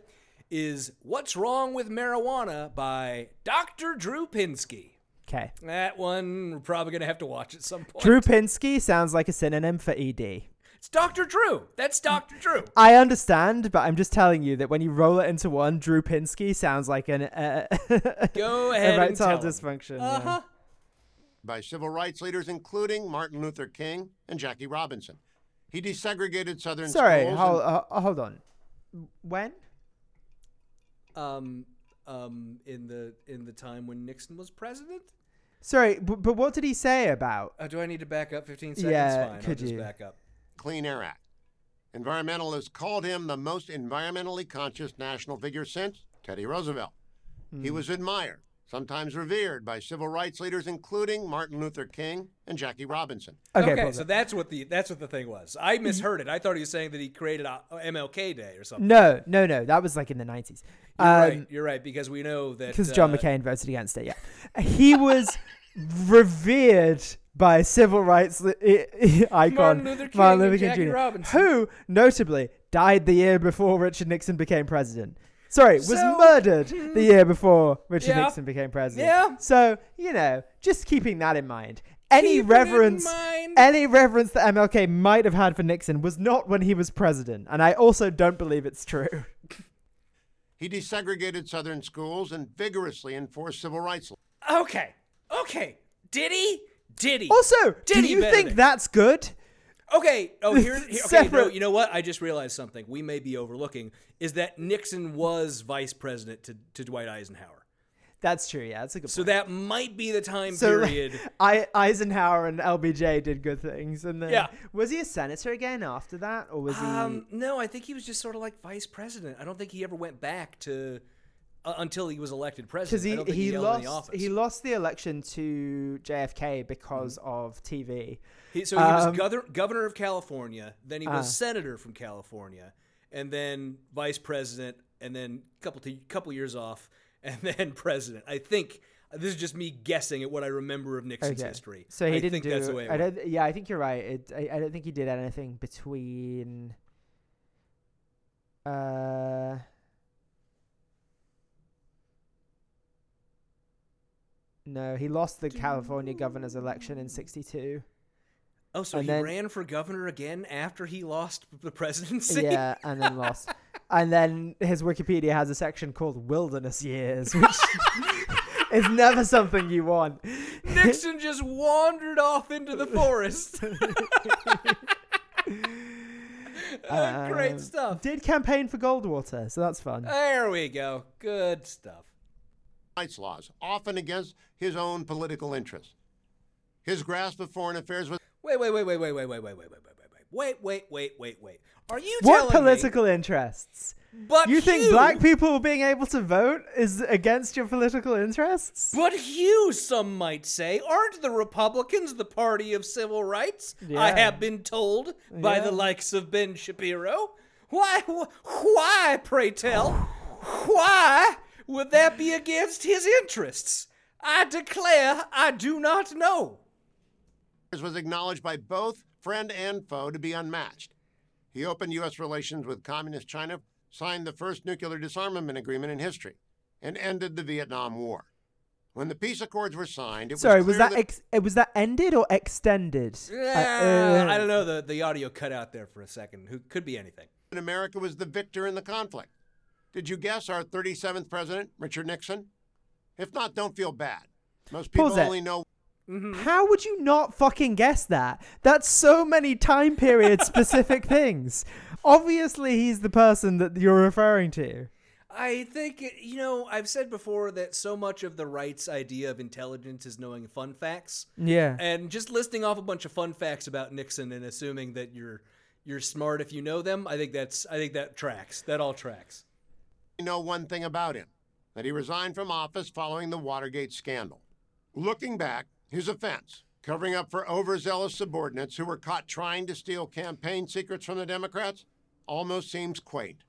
is "What's Wrong with Marijuana" by Dr. Drew Pinsky. Okay. That one we're probably gonna have to watch at some point. Drew Pinsky sounds like a synonym for ED. It's Dr. Drew. That's Dr. Drew. I understand, but I'm just telling you that when you roll it into one, Drew Pinsky sounds like an uh, Go ahead and erectile dysfunction. Uh-huh. by civil rights leaders, including Martin Luther King and Jackie Robinson. He desegregated Southern Sorry, schools. hold, and- uh, hold on. When? Um, um, in the in the time when Nixon was president. Sorry, but, but what did he say about? Uh, do I need to back up 15 seconds? Yeah, Fine, I'll could just you? back up. Clean Air Act. Environmentalists called him the most environmentally conscious national figure since Teddy Roosevelt. He Hmm. was admired, sometimes revered by civil rights leaders, including Martin Luther King and Jackie Robinson. Okay, so that's what the that's what the thing was. I misheard it. I thought he was saying that he created a MLK Day or something. No, no, no. That was like in the 90s. You're Um, right. You're right because we know that because John uh, McCain voted against it. Yeah, he was revered by civil rights li- i- i- icon Martin Luther King Martin Luther King Jr., Robinson. who notably died the year before Richard Nixon became president. Sorry, was So- murdered the year before Richard Yeah. Nixon became president. Yeah. So you know, just keeping that in mind. Any Keep it in reverence, mind. any reverence that MLK might have had for Nixon was not when he was president, and I also don't believe it's true. He desegregated Southern schools and vigorously enforced civil rights. Laws. Okay, okay. Did he? Did he? Also, Did do you better think than- that's good? Okay. Oh, here. here- okay. No, Separate- you know what? I just realized something. We may be overlooking is that Nixon was vice president to, to Dwight Eisenhower. That's true. Yeah, that's a good. So that might be the time period. I, Eisenhower and LBJ did good things, and then Yeah. was he a senator again after that, or was he? Um, no, I think he was just sort of like vice president. I don't think he ever went back to until he was elected president. Because I he he lost he lost the election to JFK because Mm-hmm. of TV. He- so he was Um, governor, governor of California, then he was uh. senator from California, and then vice president, and then couple t- couple years off, and then president. I think this is just me guessing at what I remember of Nixon's okay. history. So he I didn't think do. that's the way it I don't. Yeah, I think you're right. It, I, I don't think he did anything between. Uh. No, he lost the California governor's election in '62. Oh, so and he then- ran for governor again after he lost the presidency? Yeah, and then lost. and then his Wikipedia has a section called Wilderness Years, which is never something you want. Nixon just wandered off into the forest. Uh, great stuff. Did campaign for Goldwater, so that's fun. There we go. Good stuff. Rights laws, often against his own political interests. His grasp of foreign affairs was Wait, wait, wait, wait, wait, wait, wait, wait, wait, wait, wait, wait, wait, wait, wait, wait. Wait, wait. Are you what telling me- political interests? But you think black people being able to vote is against your political interests? But Hugh, some might say, aren't the Republicans the party of civil rights? I have been told by Yeah. the likes of Ben Shapiro. Why, why, pray tell, why would that be against his interests? I declare I do not know. was acknowledged by both friend and foe to be unmatched. He opened U.S. relations with Communist China, signed the first nuclear disarmament agreement in history, and ended the Vietnam War. When the peace accords were signed, it Sorry, was was clear that ex- uh, was that ended or extended? Uh, Yeah, uh, I don't know. The, the audio cut out there for a second. Who could be anything. that America was the victor in the conflict. Did you guess our 37th president, Richard Nixon? If not, don't feel bad. Most people Pause it. only know mm-hmm. How would you not fucking guess that? That's so many time period specific things. Obviously, he's the person that you're referring to. I think it- you know I've said before that so much of the right's idea of intelligence is knowing fun facts. Yeah. and just listing off a bunch of fun facts about Nixon and assuming that you're you're smart if you know them. I think that's I think that tracks. That all tracks. We know one thing about him that he resigned from office following the Watergate scandal. Looking back, his offense, covering up for overzealous subordinates who were caught trying to steal campaign secrets from the Democrats, almost seems quaint.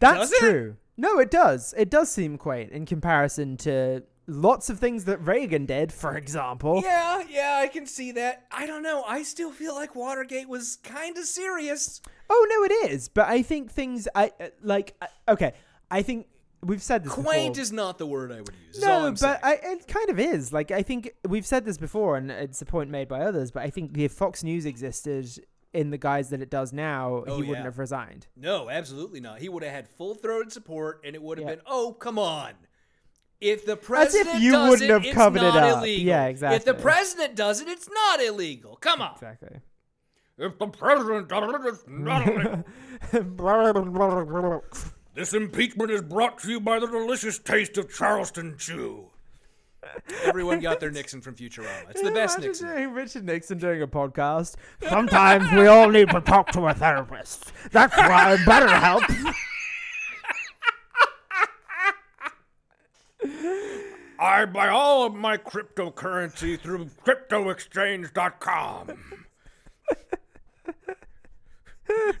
That's Does it? true. No, it does. It does seem quaint in comparison to lots of things that Reagan did, for example. Yeah, yeah, I can see that. I don't know. I still feel like Watergate was kind of serious. Oh no, it is. But I think things I uh, like. uh, Okay, I think we've said this. Quaint before. is not the word I would use. No, but. I, it kind of is. Like I think we've said this before, and it's a point made by others. But I think if Fox News existed in the guise that it does now, Oh, he wouldn't have resigned. No, absolutely not. He would have had full throated support, and it would have been, oh, come on. If the As if president you does wouldn't it, have it's covered it not up. illegal. Yeah, exactly. If the president does it, it's not illegal. Come on. Exactly. If the president does it, it's not illegal. This impeachment is brought to you by the delicious taste of Charleston Chew. Everyone got their Nixon from Futurama. It's the best imagine Nixon. doing Richard Nixon doing a podcast. Sometimes we all need to talk to a therapist. That's why better I buy all of my cryptocurrency through cryptoexchange.com.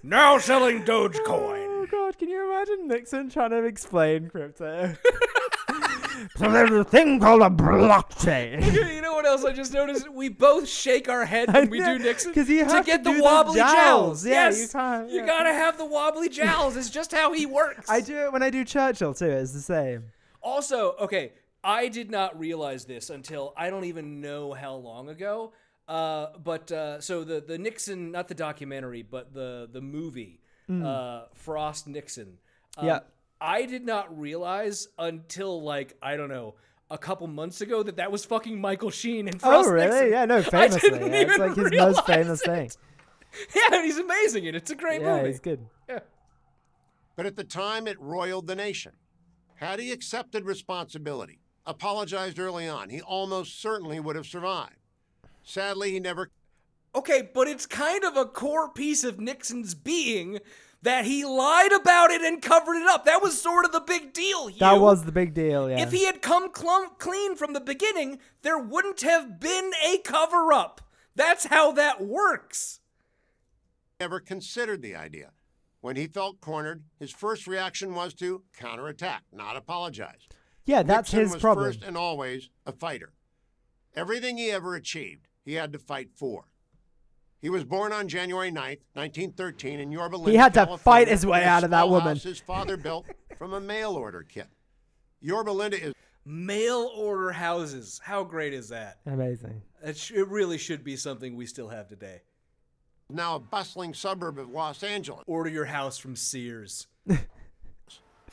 now selling Dogecoin. Oh god, can you imagine Nixon trying to explain crypto? so there's a thing called a blockchain. you know what else I just noticed? We both shake our head when we do Nixon 'Cause you to have get to the do the wobbly jowls. jowls. Yeah, yes, you can't- You yeah. gotta have the wobbly jowls. It's just how he works. I do it when I do Churchill too. It's the same. Also, okay, I did not realize this until I don't even know how long ago. Uh, but uh, so the the Nixon, not the documentary, but the the movie, Mm. uh, Frost Nixon. Um, Yeah. I did not realize until like I don't know a couple months ago that that was fucking Michael Sheen and Frost Nixon. oh really? Nixon. Yeah, no, I famously. didn't yeah. It's like his most famous thing. Yeah, and he's amazing in it. It's a great Yeah, movie. Yeah, he's good. Yeah. But at the time, it roiled the nation. Had he accepted responsibility, apologized early on, he almost certainly would have survived. Sadly, he never. Okay, but it's kind of a core piece of Nixon's being that he lied about it and covered it up. That was sort of the big deal. Hugh. That was the big deal. Yeah. If he had come clum- clean from the beginning, there wouldn't have been a cover up. That's how that works. never considered the idea. When he felt cornered, his first reaction was to counterattack, not apologize. Yeah, that's Nixon his was problem. first and always a fighter. Everything he ever achieved, he had to fight for. He was born on January 9th, 1913, in Yorba Linda, He had to fight his way out of that woman. his father built from a mail order kit. Yorba Linda is Mail order houses. How great is that? Amazing. It, sh- it really should be something we still have today. Now a bustling suburb of Los Angeles. Order your house from Sears.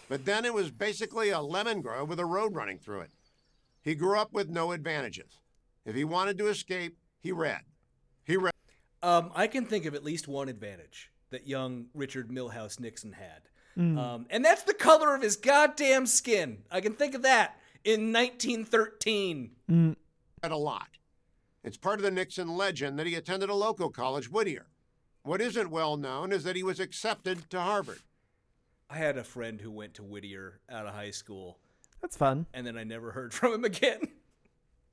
But then it was basically a lemon grove with a road running through it. He grew up with no advantages. If he wanted to escape, he read. He read. Um, I can think of at least one advantage that young Richard Milhous Nixon had. Mm. Um, and that's the color of his goddamn skin. I can think of that in 1913. Mm. read a lot. It's part of the Nixon legend that he attended a local college, Whittier. What isn't well known is that he was accepted to Harvard. I had a friend who went to Whittier out of high school, That's fun. and then I never heard from him again.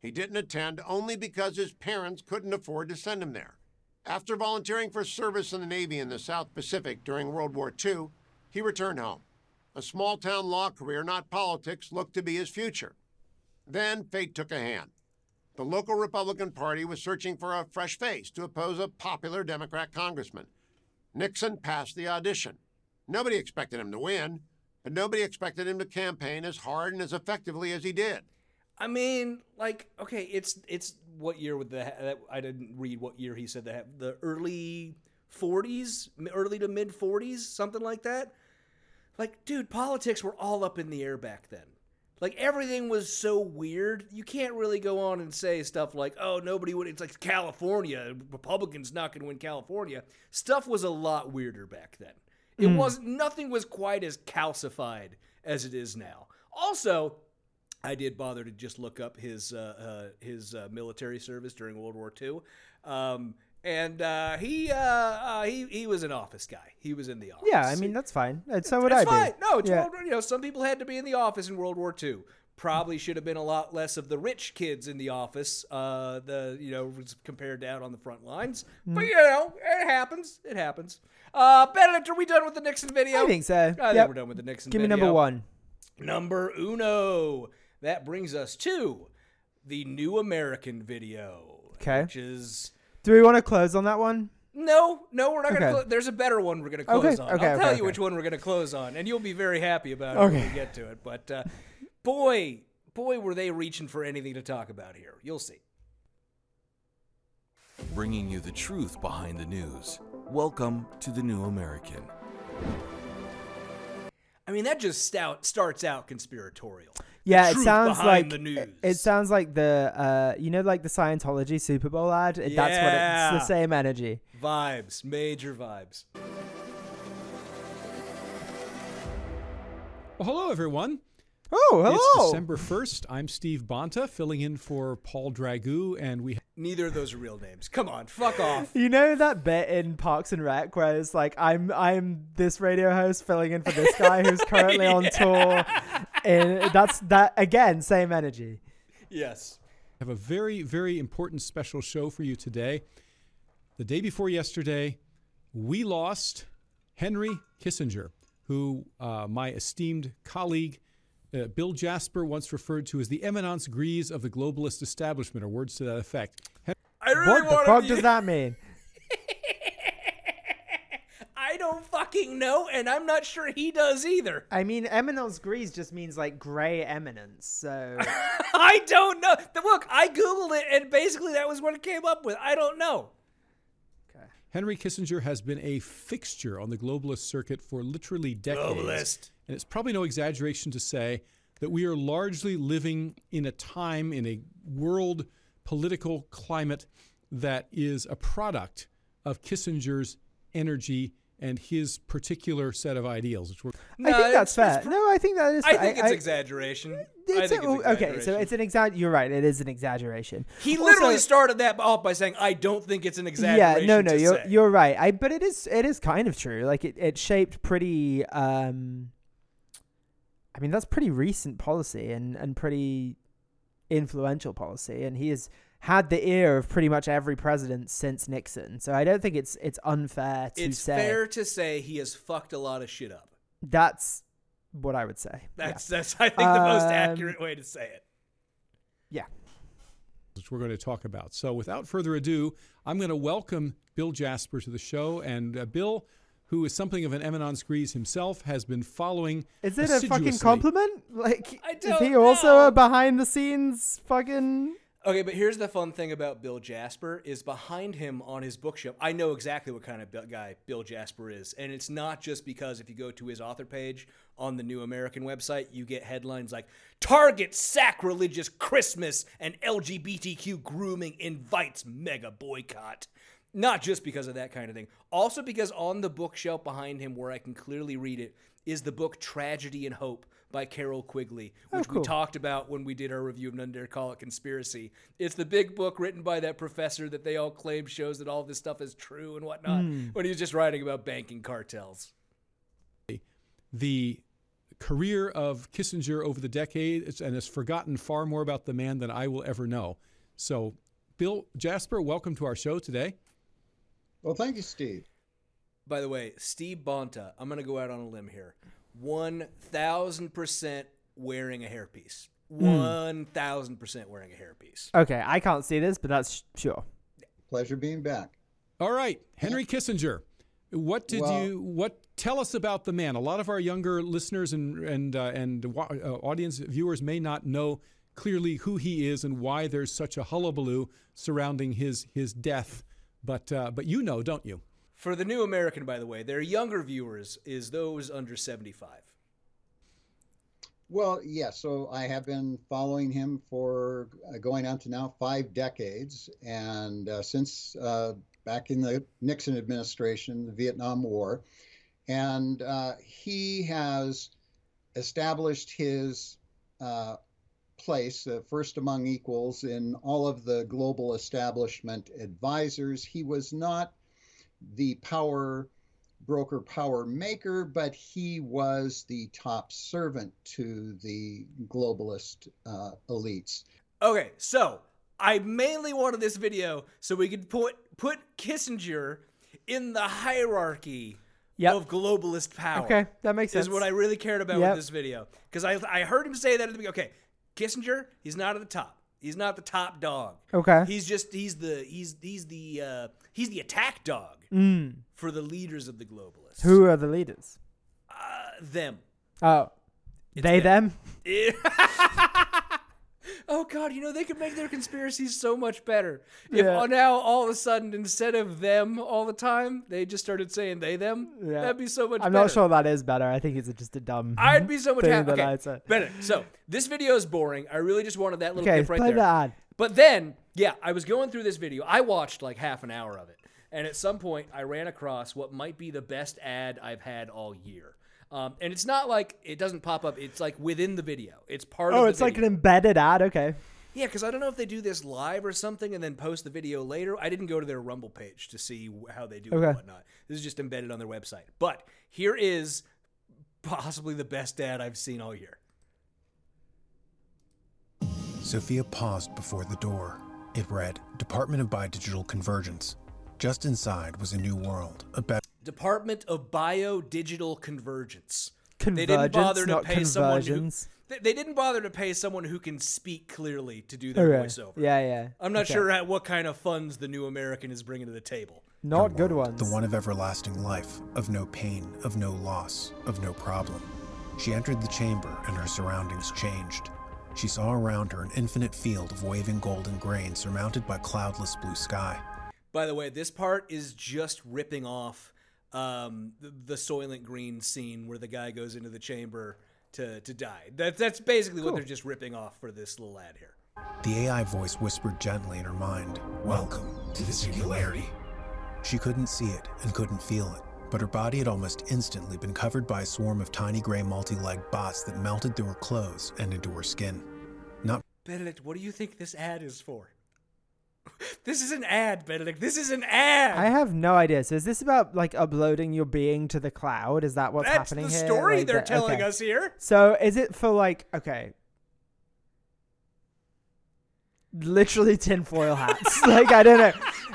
He didn't attend only because his parents couldn't afford to send him there. After volunteering for service in the Navy in the South Pacific during World War II, he returned home. A small town law career, not politics, looked to be his future. Then fate took a hand. The local Republican Party was searching for a fresh face to oppose a popular Democrat congressman. Nixon passed the audition. Nobody expected him to win, but nobody expected him to campaign as hard and as effectively as he did. I mean, like, okay, it's it's what year would the I didn't read what year he said that the early 40s, early to mid 40s, something like that. Like, dude, politics were all up in the air back then. Like everything was so weird. You can't really go on and say stuff like, "Oh, nobody would." It's like California, Republicans not going to win California. Stuff was a lot weirder back then. It Mm. wasn't. Nothing was quite as calcified as it is now. Also, I did bother to just look up his uh, uh, his uh, military service during World War II, um, and uh, he uh, uh, he he was an office guy. He was in the office. Yeah, I mean that's fine. And so would it's I fine. be. No, it's yeah. World War. You know, some people had to be in the office in World War II. Probably should have been a lot less of the rich kids in the office. Uh, the you know was compared down on the front lines. But Mm. you know, it happens. It happens. Uh, Benedict, are we done with the Nixon video? I think so. I think Yep. we're done with the Nixon. Give me number one. Number uno. That brings us to the New American video. Okay. Which is Do we want to close on that one? no, no, we're not going to. Okay. Clo- there's a better one we're going to Okay, close on. okay, I'll tell okay, you which one we're going to close on, and you'll be very happy about it when we get to it. But uh, boy, boy, were they reaching for anything to talk about here. You'll see. bringing you the truth behind the news. Welcome to the New American. I mean, that just stout starts out conspiratorial. Yeah, The it sounds behind like the news. it- it sounds like the uh, you know, like the Scientology Super Bowl ad. It- That's what Yeah. it's the same energy. Vibes, major vibes. Well, hello, everyone. Oh, hello. It's. December 1st. I'm Steve Bonta, filling in for Paul Dragu, and we. Neither of those are real names. Come on, fuck off. You know that bit in Parks and Rec where it's like I'm I'm this radio host filling in for this guy who's currently on tour. And that's that again, same energy. Yes. have a very, very important special show for you today. The day before yesterday, we lost Henry Kissinger, who uh, my esteemed colleague uh, Bill Jasper once referred to as the eminence grise of the globalist establishment, or words to that effect. Hen- I really what the fuck you- does that mean? I don't fucking know, and I'm not sure he does either. I mean, eminence grise just means like gray eminence. So I don't know. The- Look, I googled it, and basically that was what it came up with. I don't know. Okay. Henry Kissinger has been a fixture on the globalist circuit for literally decades. Globalist. And it's probably no exaggeration to say that we are largely living in a time, in a world political climate that is a product of Kissinger's energy and his particular set of ideals. Which were I think that's fair. no, I think that is. I fair. think it's exaggeration. I think a- it's okay, so it's an exact. You're right. It is an exaggeration. He Also- literally started that off by saying, "I don't think it's an exaggeration." Yeah, no, no, you're say." you're right. I but it is it is kind of true. Like it, it shaped pretty um I mean that's pretty recent policy and and pretty influential policy and he has had the ear of pretty much every president since Nixon. So I don't think it's it's unfair to It's say fair to say he has fucked a lot of shit up. that's what I would say. That's yeah. that's I think the most Um, accurate way to say it. Yeah. which we're going to talk about. So, without further ado, I'm going to welcome Bill Jasper to the show. And uh, Bill, who is something of an eminence grise himself, has been following. Is it a fucking compliment? Like I is don't he also a behind the scenes fucking Okay, but here's the fun thing about Bill Jasper is behind him on his bookshelf. I know exactly what kind of guy Bill Jasper is, and it's not just because if you go to his author page on the New American website, you get headlines like "Target sacrilegious Christmas and LGBTQ grooming invites mega boycott." Not just because of that kind of thing, also because on the bookshelf behind him, where I can clearly read it, is the book "Tragedy and Hope" by Carroll Quigley, Oh, which we talked about when we did our review of None Dare Call It Conspiracy. It's the big book written by that professor that they all claim shows that all this stuff is true and whatnot, Hmm. when he was just writing about banking cartels. the career of Kissinger over the decades and has forgotten far more about the man than I will ever know. So, Bill Jasper, welcome to our show today. Well, thank you, Steve. By the way, Steve Bonta, I'm going to go out on a limb here. 1000% wearing a hairpiece. Hmm. 1000% wearing a hairpiece. Okay, I can't see this, but that's sure. Pleasure being back. All right, Henry Kissinger. What did Well- you what tell us about the man? A lot of our younger listeners and and uh, and uh, audience viewers may not know clearly who he is and why there's such a hullabaloo surrounding his his death. But uh, but you know, don't you? For the New American, by the way, their younger viewers is those under 75. Well, yes. so I have been following him for uh, going on to now five decades, and uh, since uh, back in the Nixon administration, the Vietnam War, And uh, he has established his uh, place, uh, first among equals, in all of the global establishment advisors. He was not the power broker, power maker, but he was the top servant to the globalist uh, elites. Okay, so I mainly wanted this video so we could put put Kissinger in the hierarchy of globalist power. Okay, that makes sense. Is what I really cared about Yep. with this video because I I heard him say that at the beginning. Okay, Kissinger, he's not at the top. He's not the top dog. Okay. He's just he's the he's he's the uh, he's the attack dog Mm. for the leaders of the globalists. Who are the leaders? Uh, them. Oh, they them. oh God, you know they could make their conspiracies so much better. If Yeah. now all of a sudden instead of them all the time, they just started saying they them. Yeah. That'd be so much. Better. I'm better. not sure that is better. I think it's just a dumb. I'd be so much happier. Okay, I'd say. Benedict, so this video is boring. I really just wanted that little Okay, clip right play there. the ad. But then, yeah, I was going through this video. I watched like half an hour of it, and at some point, I ran across what might be the best ad I've had all year. Um, and it's not like it doesn't pop up. It's like within the video. It's part of Oh, the it's like an embedded ad. Okay. Yeah, because I don't know if they do this live or something and then post the video later. I didn't go to their Rumble page to see how they do it Okay. and whatnot. This is just embedded on their website. But here is possibly the best ad I've seen all year. Sophia paused before the door. It read Department of Biodigital Convergence. Just inside was a new world, a better. Department of Bio Digital Convergence. they didn't bother to not pay someone who they, they didn't bother to pay someone who can speak clearly to do their Okay. voiceover. Yeah, yeah. I'm not Okay. sure at what kind of funds the new American is bringing to the table. Not good ones. The one of everlasting life, of no pain, of no loss, of no problem. She entered the chamber and her surroundings changed. She saw around her an infinite field of waving golden grain surmounted by cloudless blue sky. By the way, this part is just ripping off um, the, the Soylent Green scene where the guy goes into the chamber to, to die. That, that's basically what they're just ripping off for this little ad here. The AI voice whispered gently in her mind, Welcome to the singularity. She couldn't see it and couldn't feel it, but her body had almost instantly been covered by a swarm of tiny gray multi legged bots that melted through her clothes and into her skin. Not Benedict, what do you think this ad is for? this is an ad, Benedict. This is an ad. I have no idea. So is this about like uploading your being to the cloud? Is that what's happening? That's happening the here? story Like they're that- telling okay. us here. So is it for like okay, literally tinfoil hats? like I don't know,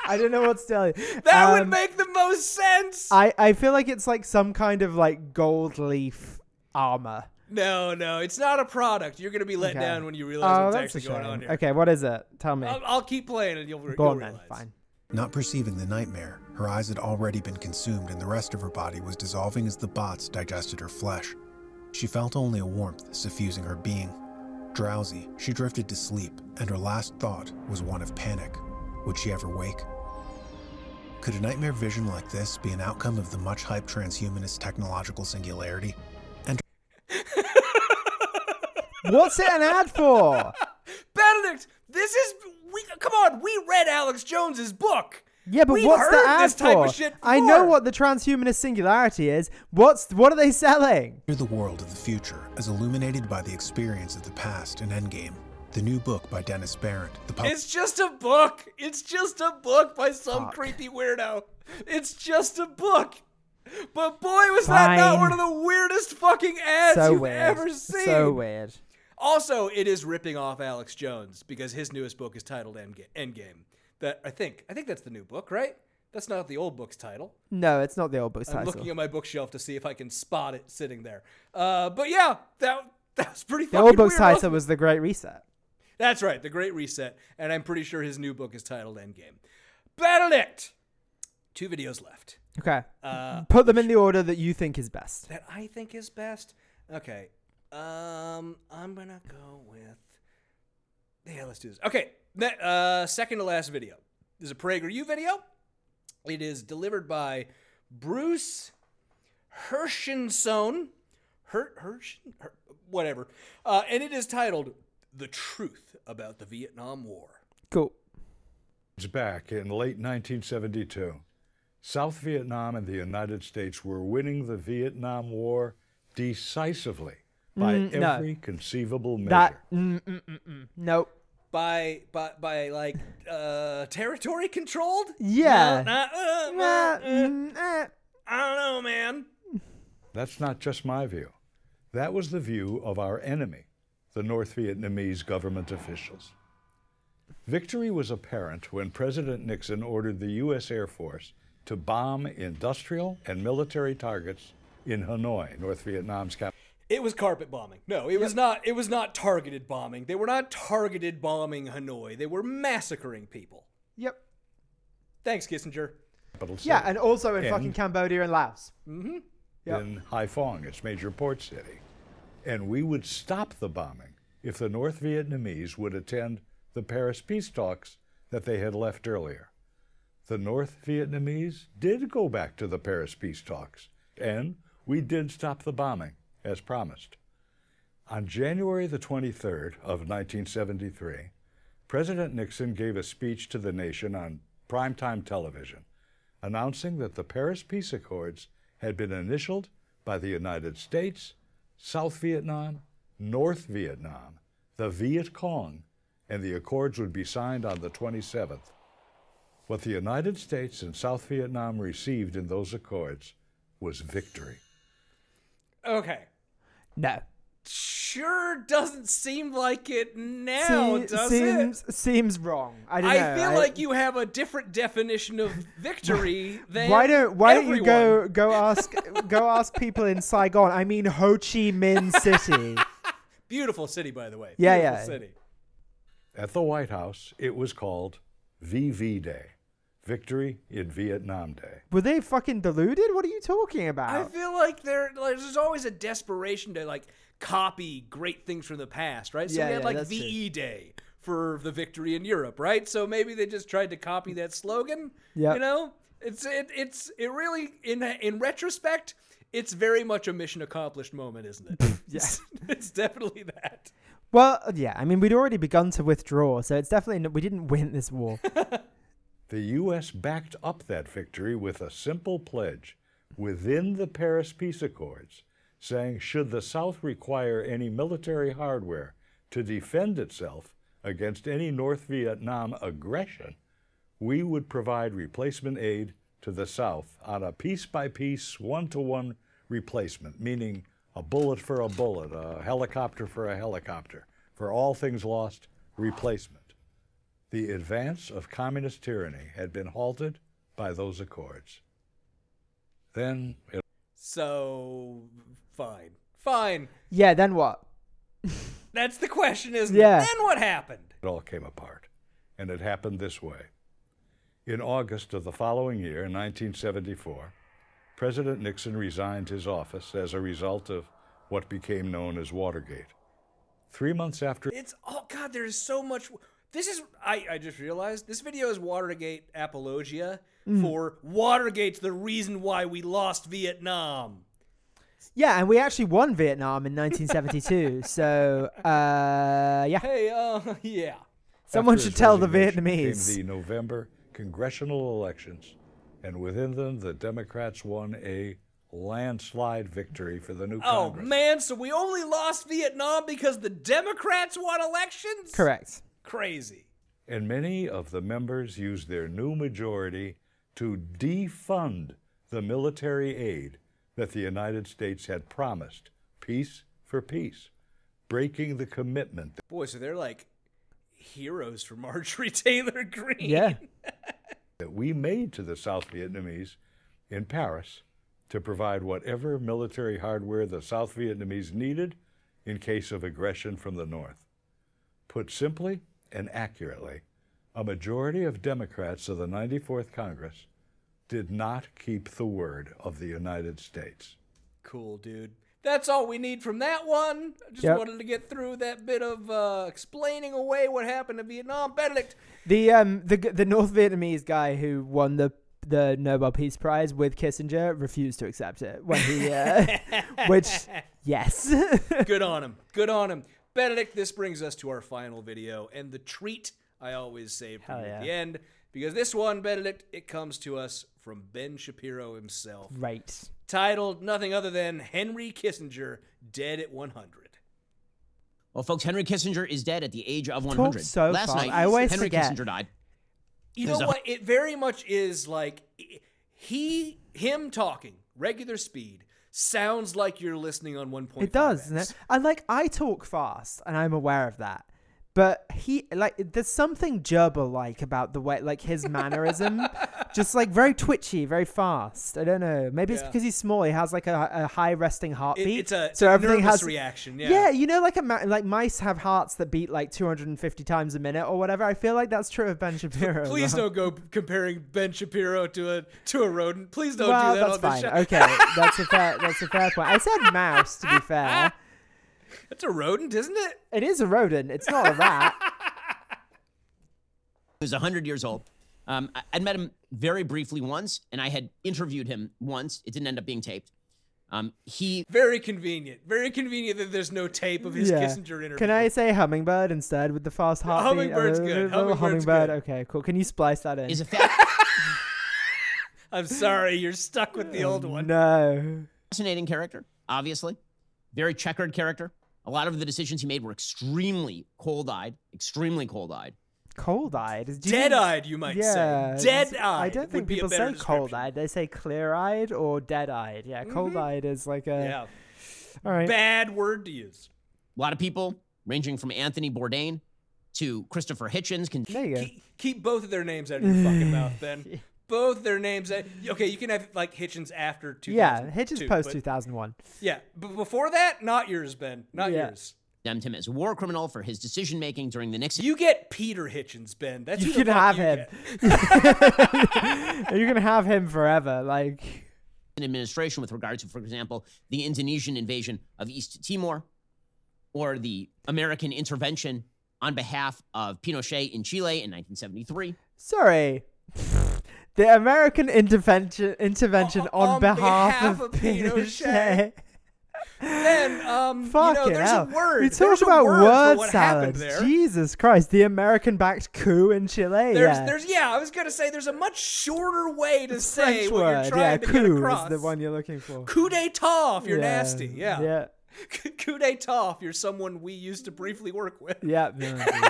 I don't know what to tell you. That would Um, make the most sense. I I feel like it's like some kind of like gold leaf armor. No, no, it's not a product. You're gonna be let Okay. down when you realize Oh, what's actually going on here. Okay, what is it? Tell me. I'll, I'll keep playing and you'll, re- Go you'll on then. Fine. Not perceiving the nightmare, her eyes had already been consumed and the rest of her body was dissolving as the bots digested her flesh. She felt only a warmth suffusing her being. Drowsy, she drifted to sleep, and her last thought was one of panic. Would she ever wake? Could a nightmare vision like this be an outcome of the much hyped transhumanist technological singularity? And What's it an ad for? Benedict, this is we. Come on, we read Alex Jones's book. Yeah, but We've what's the ad this type for? of shit I know what the transhumanist singularity is. What's what are they selling? Enter the world of the future as illuminated by the experience of the past in Endgame. The new book by Dennis Barrett, the pub- It's just a book. It's just a book by some Fuck. creepy weirdo. It's just a book. But boy, was that not one of the weirdest fucking ads so you've weird. ever seen. So weird. Also, it is ripping off Alex Jones because his newest book is titled Endga- Endgame. That I think I think that's the new book, right? That's not the old book's title. No, it's not the old book's title. I'm looking at my bookshelf to see if I can spot it sitting there. Uh, but yeah, that that was pretty. the old book's weird, title was The Great Reset. That's right, The Great Reset, and I'm pretty sure his new book is titled Endgame. Benedict, two videos left Okay. Uh, Put them in the order that you think is best. that I think is best. Okay, um, I'm gonna go with. Yeah, let's do this. Okay, uh, second to last video. This is a PragerU video. It is delivered by Bruce Herschensohn. Her, Hershen, Her, whatever. Uh, and it is titled The Truth About the Vietnam War. Cool. It's back in late 1972. South Vietnam and the United States were winning the Vietnam War decisively by Mm, no. every conceivable measure. That mm, mm, mm, mm. nope. By by by like uh territory controlled? Yeah. No, not, uh, Nah, uh, mm, eh. I don't know, man. That's not just my view. That was the view of our enemy, the North Vietnamese government officials. Victory was apparent when President Nixon ordered the U.S. Air Force to bomb industrial and military targets in Hanoi, North Vietnam's capital. It was carpet bombing. No, it was not it was not targeted bombing. They were not targeted bombing Hanoi. They were massacring people. Yep. Thanks, Kissinger. Yeah, and also in And- fucking Cambodia and Laos. Mm-hmm. Yep. in Haiphong, its major port city. And we would stop the bombing if the North Vietnamese would attend the Paris peace talks that they had left earlier. The North Vietnamese did go back to the Paris peace talks, and we did stop the bombing, as promised. On January the 23rd of 1973, President Nixon gave a speech to the nation on primetime television, announcing that the Paris Peace Accords had been initialed by the United States, South Vietnam, North Vietnam, the Viet Cong, and the accords would be signed on the 27th. What the United States and South Vietnam received in those accords was victory. Okay. No. Sure doesn't seem like it now, Se- does seems it? seems wrong. I don't I know. feel I- like you have a different definition of victory than why don't why don't you go go ask go ask people in Saigon? I mean Ho Chi Minh City. Beautiful city, by the way. Yeah, Beautiful yeah. City. At the White House, it was called VV Day, Victory in Vietnam Day. Were they fucking deluded? What are you talking about? I feel like there, like, there's always a desperation to like copy great things from the past, right? So Yeah, we had yeah, like that's VE Day for the victory in Europe, right? So maybe they just tried to copy that slogan. Yeah, You know, it's it, it's it really in in retrospect, it's very much a mission accomplished moment, isn't it? Yes. it's definitely that. Well, uh, yeah. I mean, we'd already begun to withdraw, so it's definitely n- we didn't win this war. The U.S. backed up that victory with a simple pledge within the Paris Peace Accords, saying should the South require any military hardware to defend itself against any North Vietnam aggression, we would provide replacement aid to the South on a piece by piece, one to one replacement, meaning a bullet for a bullet, a helicopter for a helicopter. For all things lost, replacement. The advance of communist tyranny had been halted by those accords. Then it So fine, fine. yeah. Then what? That's the question, isn't Yeah. it? Then what happened? it all came apart. And it happened this way. In August of the following year, 1974, President Nixon resigned his office as a result of what became known as Watergate. Three months after It's oh god, there's so much. This is I I just realized this video is Watergate apologia Mm. for Watergate's the reason why we lost Vietnam. Yeah, and we actually won Vietnam in 1972. so, uh, yeah. Hey, uh, yeah. Someone After should tell the Vietnamese. Came the November congressional elections, and within them, the Democrats won a landslide victory for the new Oh Congress. man, so we only lost Vietnam because the Democrats won elections? Correct. Crazy. And many of the members used their new majority to defund the military aid that the United States had promised, peace for peace, breaking the commitment Boy, so they're like heroes for Marjorie Taylor Greene. Yeah. That we made to the South Vietnamese in Paris to provide whatever military hardware the South Vietnamese needed in case of aggression from the North. Put simply and accurately, a majority of Democrats of the 94th Congress did not keep the word of the United States. Cool, dude. That's all we need from that one. I just Yep. wanted to get through that bit of uh, explaining away what happened to Vietnam. Benedict, The um the the North Vietnamese guy who won the the Nobel Peace Prize with Kissinger refused to accept it when he uh, which yes good on him. Good on him. Benedict, this brings us to our final video and the treat I always save for at yeah. the end. Because this one, Benedict, it comes to us from Ben Shapiro himself. Right. Titled nothing other than Henry Kissinger Dead at 100. Well, folks, Henry Kissinger is dead at the age of 100. so Last fast. night, I always Henry forget. Kissinger died. You know what? It very much is like he, him talking regular speed sounds like you're listening on 1.5. It does, doesn't it? And like I talk fast, and I'm aware of that. But he like there's something gerbil like about the way like his mannerism, just like very twitchy, very fast. I don't know. Maybe it's Yeah. because he's small. He has like a, a high resting heartbeat. it's a- it's so a everything nervous has reaction, yeah. Yeah, you know, like a ma- like mice have hearts that beat like 250 times a minute or whatever. I feel like that's true of Ben Shapiro. Please well. don't go comparing Ben Shapiro to a to a rodent. Please don't well, do that that's on fine. the show. Okay, that's a fair that's a fair point. I said mouse to be fair. That's a rodent, isn't it? It is a rodent. It's not a rat. He was 100 years old. Um, I, I'd met him very briefly once, and I had interviewed him once. It didn't end up being taped. Um, he Very convenient. Very convenient that there's no tape of his yeah. Kissinger interview. Can I say hummingbird instead with the fast heartbeat? Hummingbird's Uh, good. little Hummingbird's hummingbird. good. Okay, cool. Can you splice that in? is a fa- I'm sorry, you're stuck with the old one. No. fascinating character, obviously. Very checkered character. A lot of the decisions he made were extremely cold-eyed, extremely cold-eyed. Cold-eyed. Do you think- Dead-eyed, you might say. yeah, Dead-eyed I don't would think be people better say cold-eyed. They say clear-eyed or dead-eyed. Yeah, mm-hmm. cold-eyed is like a. Yeah. All right. Bad word to use. A lot of people, ranging from Anthony Bourdain to Christopher Hitchens, can There you go. Keep, keep both of their names out of your fucking mouth, Ben. Both their names. Okay, you can have like Hitchens after two. Yeah, Hitchens post two thousand one. Yeah, but before that, not yours, Ben. Not Yeah. yours. condemned him as a war criminal for his decision making during the Nixon. You get Peter Hitchens, Ben. That's You can have you him. you can have him forever. Like. administration with regard to, for example, the Indonesian invasion of East Timor or the American intervention on behalf of Pinochet in Chile in 1973. Sorry. The American intervention intervention on, on behalf, behalf of of Pinochet. Pinochet. Ben, um, Fucking you know, there's hell. a word. We there's talk about word for word what happened salad. there. Jesus Christ, the American-backed coup in Chile. There's, yeah. there's, yeah, I was gonna say there's a much shorter way to say French what word. you're trying yeah, to coup get is across. the one you're looking for. Coup d'état if you're Yeah, nasty. Yeah. Yeah. Coup d'état if you're someone we used to briefly work with. Yeah. no, no.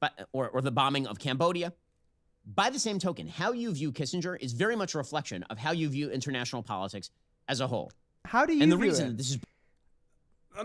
but, or, or the bombing of Cambodia. By the same token, how you view Kissinger is very much a reflection of how you view international politics as a whole. How do you and the view reason it? that this is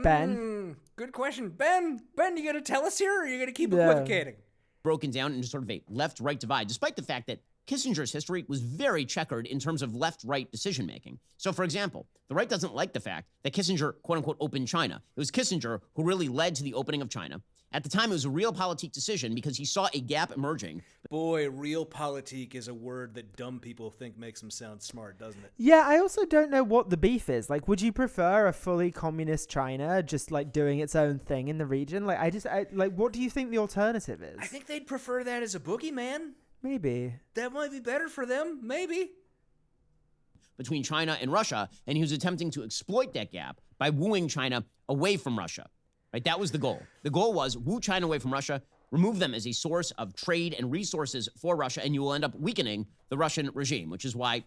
Ben? Mm, good question. Ben, Ben, you gonna tell us here or are you gonna keep Yeah. equivocating? broken down into sort of a left right divide, despite the fact that Kissinger's history was very checkered in terms of left right decision making. So, for example, the right doesn't like the fact that Kissinger, quote unquote, opened China. It was Kissinger who really led to the opening of China. At the time, it was a realpolitik decision because he saw a gap emerging. Boy, realpolitik is a word that dumb people think makes them sound smart, doesn't it? Yeah, I also don't know what the beef is. Like, would you prefer a fully communist China just like doing its own thing in the region? Like, I just I, like, what do you think the alternative is? I think they'd prefer that as a boogeyman. Maybe. That might be better for them. Maybe. between China and Russia, and he was attempting to exploit that gap by wooing China away from Russia. Right? That was the goal. The goal was woo China away from Russia, remove them as a source of trade and resources for Russia, and you will end up weakening the Russian regime, which is why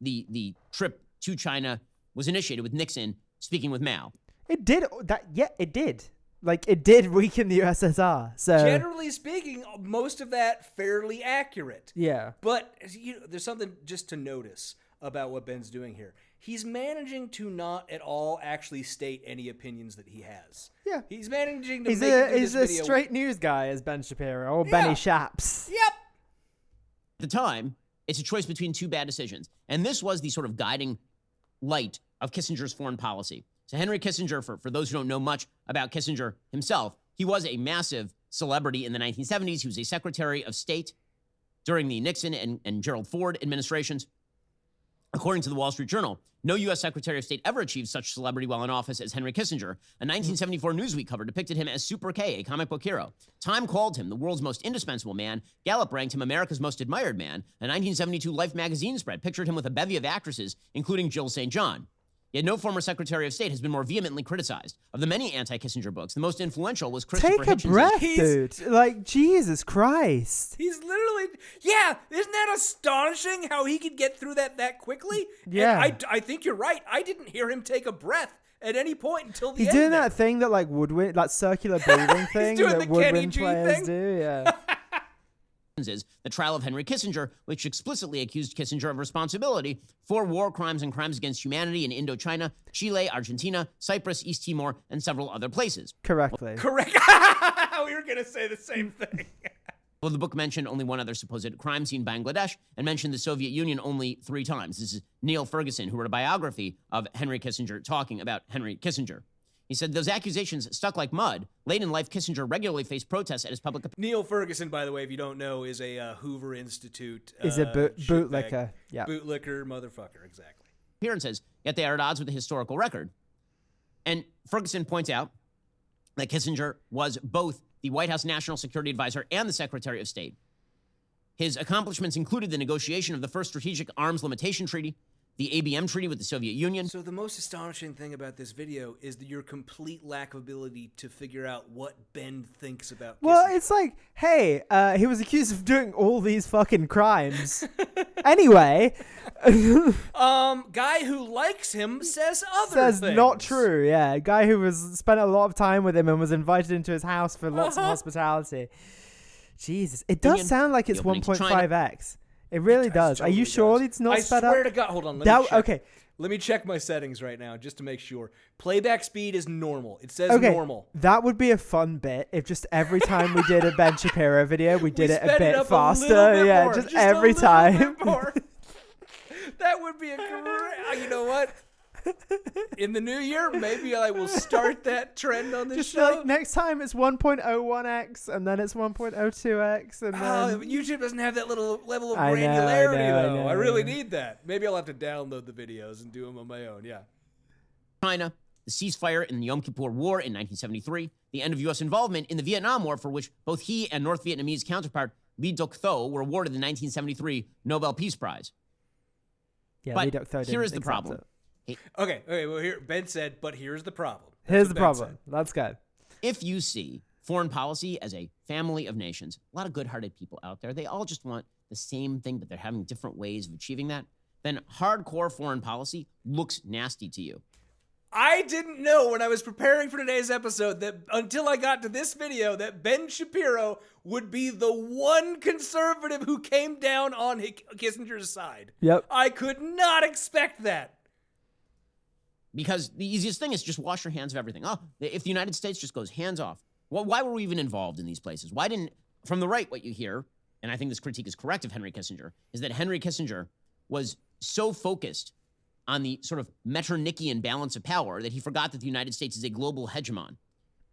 the the trip to China was initiated with Nixon speaking with Mao. It did uh, that. Yeah, it did. Like, it did weaken the USSR. So Generally speaking, most of that fairly accurate. yeah, But you know, there's something just to notice about what Ben's doing here. He's managing to not at all actually state any opinions that he has. Yeah. He's managing to he's make a it he's this a video- straight news guy as Ben Shapiro or Yeah. Benny Shaps. Yep. At the time, it's a choice between two bad decisions. And this was the sort of guiding light of Kissinger's foreign policy. So, Henry Kissinger, for, for those who don't know much about Kissinger himself, he was a massive celebrity in the 1970s. He was a Secretary of State during the Nixon and, and Gerald Ford administrations. According to the Wall Street Journal, no U.S. Secretary of State ever achieved such celebrity while in office as Henry Kissinger. A hmm. 1974 Newsweek cover depicted him as Super K, a comic book hero. Time called him the world's most indispensable man. Gallup ranked him America's most admired man. A 1972 Life magazine spread pictured him with a bevy of actresses, including Jill St. John. Yet no former Secretary of State has been more vehemently criticized. Of the many anti-Kissinger books, the most influential was Christopher Take a Hitchens' breath, dude. Like Jesus Christ. He's literally, yeah. Isn't that astonishing how he could get through that that quickly? And Yeah. I, I think you're right. I didn't hear him take a breath at any point until the He's end. doing there. that thing that like woodwind, that circular breathing thing doing that the Kenny woodwind G players thing. do. Yeah. is the trial of Henry Kissinger, which explicitly accused Kissinger of responsibility for war crimes and crimes against humanity in Indochina, Chile, Argentina, Cyprus, East Timor, and several other places. Correctly. Correct. we were gonna say the same thing. Well, the book mentioned only one other supposed crime scene, Bangladesh, and mentioned the Soviet Union only three times. This is Niall Ferguson, who wrote a biography of Henry Kissinger talking about Henry Kissinger. He said those accusations stuck like mud. Late in life, Kissinger regularly faced protests at his public Niall Ferguson, by the way, if you don't know, is a uh, Hoover Institute. Is a uh, boot- shitbag. bootlicker, yeah. Bootlicker, motherfucker, exactly. appearances, yet they are at odds with the historical record. And Ferguson points out that Kissinger was both the White House National Security Advisor and the Secretary of State. His accomplishments included the negotiation of the first Strategic Arms Limitation Treaty, the ABM Treaty with the Soviet Union. So the most astonishing thing about this video is your complete lack of ability to figure out what Ben thinks about. Well, it's like, hey, uh, he was accused of doing all these fucking crimes. anyway, Um, guy who likes him says other says things. not true. Yeah, guy who was spent a lot of time with him and was invited into his house for lots of Uh-huh. hospitality. Jesus, it does Union, sound like it's 1.5x. It really does. Are you sure it's not I sped swear to God, hold on. Let That- me check. Okay, Let me check my settings right now just to make sure. Playback speed is normal. It says okay. normal. That would be a fun bit if just every time we did a Ben Shapiro video, we did it a it bit up a faster. little bit yeah, just, just a every time. That would be a great. Uh, you know what? In the new year, maybe I will start that trend on this Just show. like next time it's 1.01x and then it's 1.02x and oh, then Oh, YouTube doesn't have that little level of I know, I granularity, know, I though. know, I really yeah. need that. Maybe I'll have to download the videos and do them on my own. Yeah. China, the ceasefire in the Yom Kippur War in 1973, the end of U.S. involvement in the Vietnam War, for which both he and North Vietnamese counterpart Le Duc Tho were awarded the 1973 Nobel Peace Prize. yeah, but Le Duc Tho here didn't is the problem. it. Okay. Okay. Well, here Ben said, but here's the problem. That's Here's the Ben problem. said. That's good. If you see foreign policy as a family of nations, a lot of good hearted people out there, they all just want the same thing, but they're having different ways of achieving that, then hardcore foreign policy looks nasty to you. I didn't know when I was preparing for today's episode that until I got to this video that Ben Shapiro would be the one conservative who came down on Hi- Kissinger's side. Yep. I could not expect that. Because the easiest thing is just wash your hands of everything. Oh, if the United States just goes hands off, well, why were we even involved in these places? Why didn't, from the right, what you hear, and I think this critique is correct of Henry Kissinger, is that Henry Kissinger was so focused on the sort of Metternichian balance of power that he forgot that the United States is a global hegemon.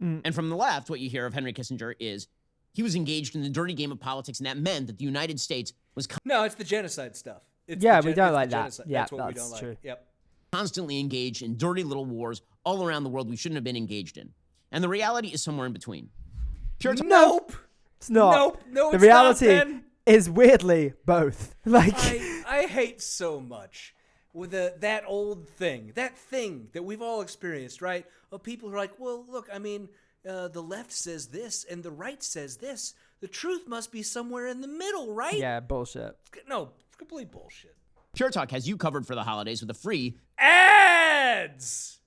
Mm. And from the left, what you hear of Henry Kissinger is he was engaged in the dirty game of politics, and that meant that the United States was No, it's the genocide stuff. It's Yeah, the we don't like that. genocide. Yeah, that's what we that's don't true. like. Yep. Constantly engaged in dirty little wars all around the world we shouldn't have been engaged in. And the reality is somewhere in between. Pure nope. It's not. Nope. No, the it's not, reality Ben. is weirdly both. Like I, I hate so much with the, that old thing, that thing that we've all experienced, right? Of people who are like, well, look, I mean, uh, the left says this and the right says this. The truth must be somewhere in the middle, right? yeah, bullshit. No, complete bullshit. Pure Talk has you covered for the holidays with a free Ads.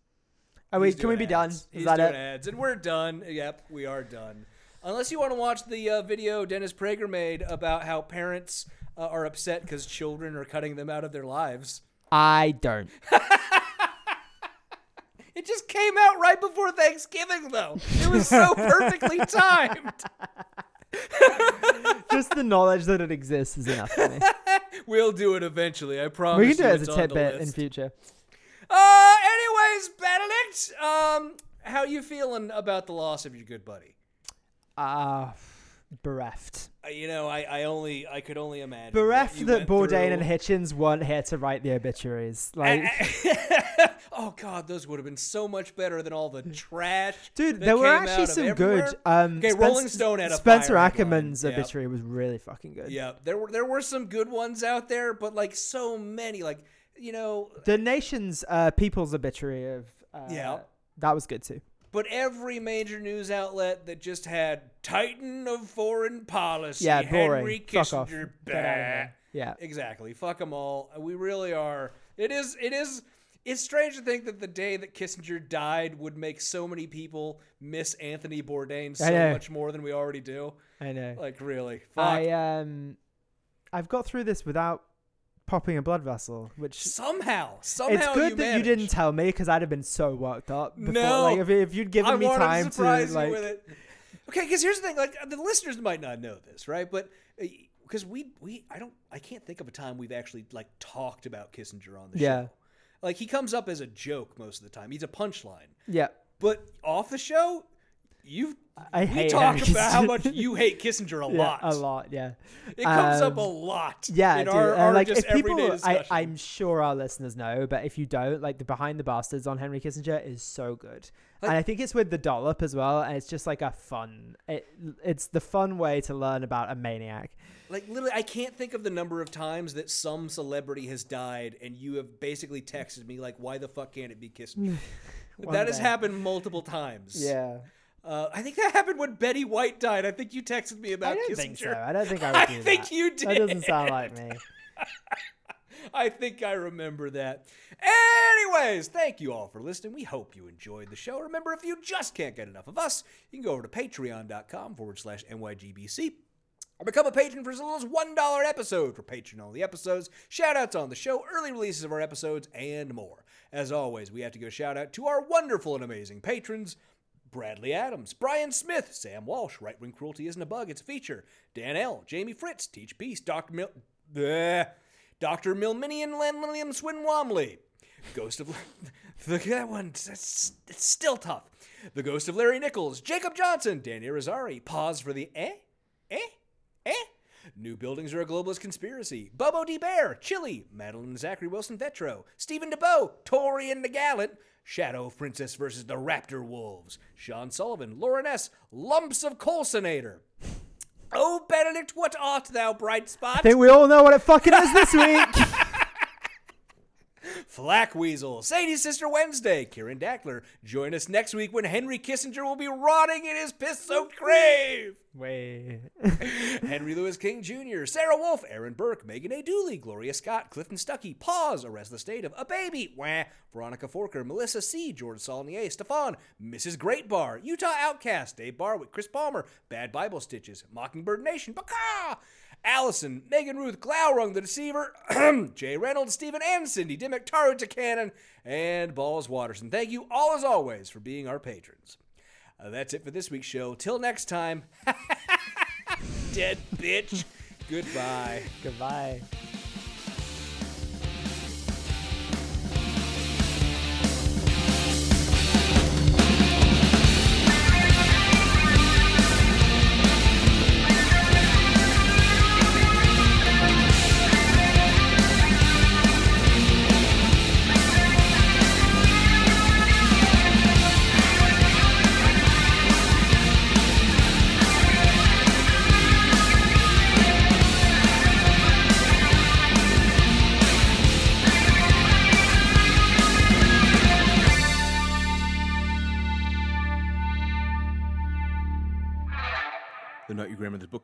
Are we? Can we doing be done? ads. Is He's that doing it? ads, and we're done. Yep, we are done. Unless you want to watch the uh, video Dennis Prager made about how parents uh, are upset because children are cutting them out of their lives. I don't. It just came out right before Thanksgiving, though. It was so perfectly timed. Just the knowledge that it exists is enough for me. We'll do it eventually. I promise. we can do it as a the tidbit in future. Uh, anyways, Benedict, um, how you feeling about the loss of your good buddy? Ah, bereft. You know, I, I only, I could only imagine. Bereft that Bourdain and. Hitchens weren't here to write the obituaries. Like, oh God, those would have been so much better than all the trash. dude, that there were actually some everywhere. good. Um, okay, Spence- Rolling Stone had a Spencer Ackerman's. Yep. obituary was really fucking good. Yeah, there were there were some good ones out there, but like so many, like you know, The nation's uh, people's obituary of uh, Yeah. that was good too. But every major news outlet that just had Titan of foreign policy, Yeah, boring. Henry Fuck off. Kissinger, bah. Yeah. exactly. Fuck them all. We really are. It is. It is. It's strange to think that the day that Kissinger died would make so many people miss Anthony Bourdain so much more than we already do. I know. Like really, fuck. I um, I've got through this without popping a blood vessel, which somehow, somehow it's good you that managed. you didn't tell me because I'd have been so worked up. Before. No. like if, if you'd given I me time to surprise like you with it. Okay, because here's the thing: like the listeners might not know this, right? But uh, because we we I don't I can't think of a time we've actually like talked about Kissinger on the Yeah. show. Like he comes up as a joke most of the time. He's a punchline. yeah, But off the show, you I we hate talk about how much you hate Kissinger a Yeah, lot. a lot, yeah. It comes up Um, a lot. Yeah, in our, our like if people, I. I'm sure our listeners know, but if you don't, like the Behind the Bastards on Henry Kissinger is so good, and I think it's with the dollop as well, and it's just like a fun. It, it's the fun way to learn about a maniac. Like literally, I can't think of the number of times that some celebrity has died, and you have basically texted me like, "Why the fuck can't it be Kissinger?" That has happened multiple times. Yeah. Uh, I think that happened when Betty White died. I think you texted me about I don't Kissinger. think so. I don't think I would do think that. Think you did. That doesn't sound like me. I think I remember that. Anyways, thank you all for listening. We hope you enjoyed the show. Remember, if you just can't get enough of us, you can go over to patreon.com forward slash NYGBC. Or become a patron for as little as $1 an episode for patron only episodes, shout outs on the show, early releases of our episodes, and more. As always, we have to go shout out to our wonderful and amazing patrons Bradley Adams, Brian Smith, Sam Walsh, Right Wing Cruelty Isn't a Bug, It's a Feature, Dan L., Jamie Fritz, Teach Peace, Dr. Mil. Bleh. Dr. Milminian Lenlilium Swinwamley. Ghost of. At that one. It's, it's still tough. The Ghost of Larry Nichols, Jacob Johnson, Danny Rosari. Pause for the eh? Eh? Eh? New buildings are a globalist conspiracy. Bobo D. Bear, Chili, Madeline Zachary Wilson Vetro, Stephen DeBow, Tori and the Gallant, Shadow Princess versus the Raptor Wolves, Sean Sullivan, Lauren S., Lumps of Colsonator. Oh, Benedict, what art thou, bright spot? I think we all know what it fucking is this week. Flack Weasel, Sadie's Sister Wednesday, Kieran Dackler. Join us next week when Henry Kissinger will be rotting in his piss soaked grave. Way. Henry Louis King Jr., Sarah Wolf, Aaron Burke, Megan A. Dooley, Gloria Scott, Clifton Stuckey, Pause, Arrest the State of A Baby, Wah, Veronica Forker, Melissa C., George Saulnier, Stefan, Mrs. Great Bar, Utah Outcast, Dave Barwick, Chris Palmer, Bad Bible Stitches, Mockingbird Nation, Baka, Allison, Megan Ruth, Glaurung the Deceiver, Jay Reynolds, Stephen and Cindy Dimmick, Taro Cannon, and Balls Watterson. Thank you all as always for being our patrons. Uh, that's it for this week's show. Till next time, dead bitch. Goodbye. Goodbye.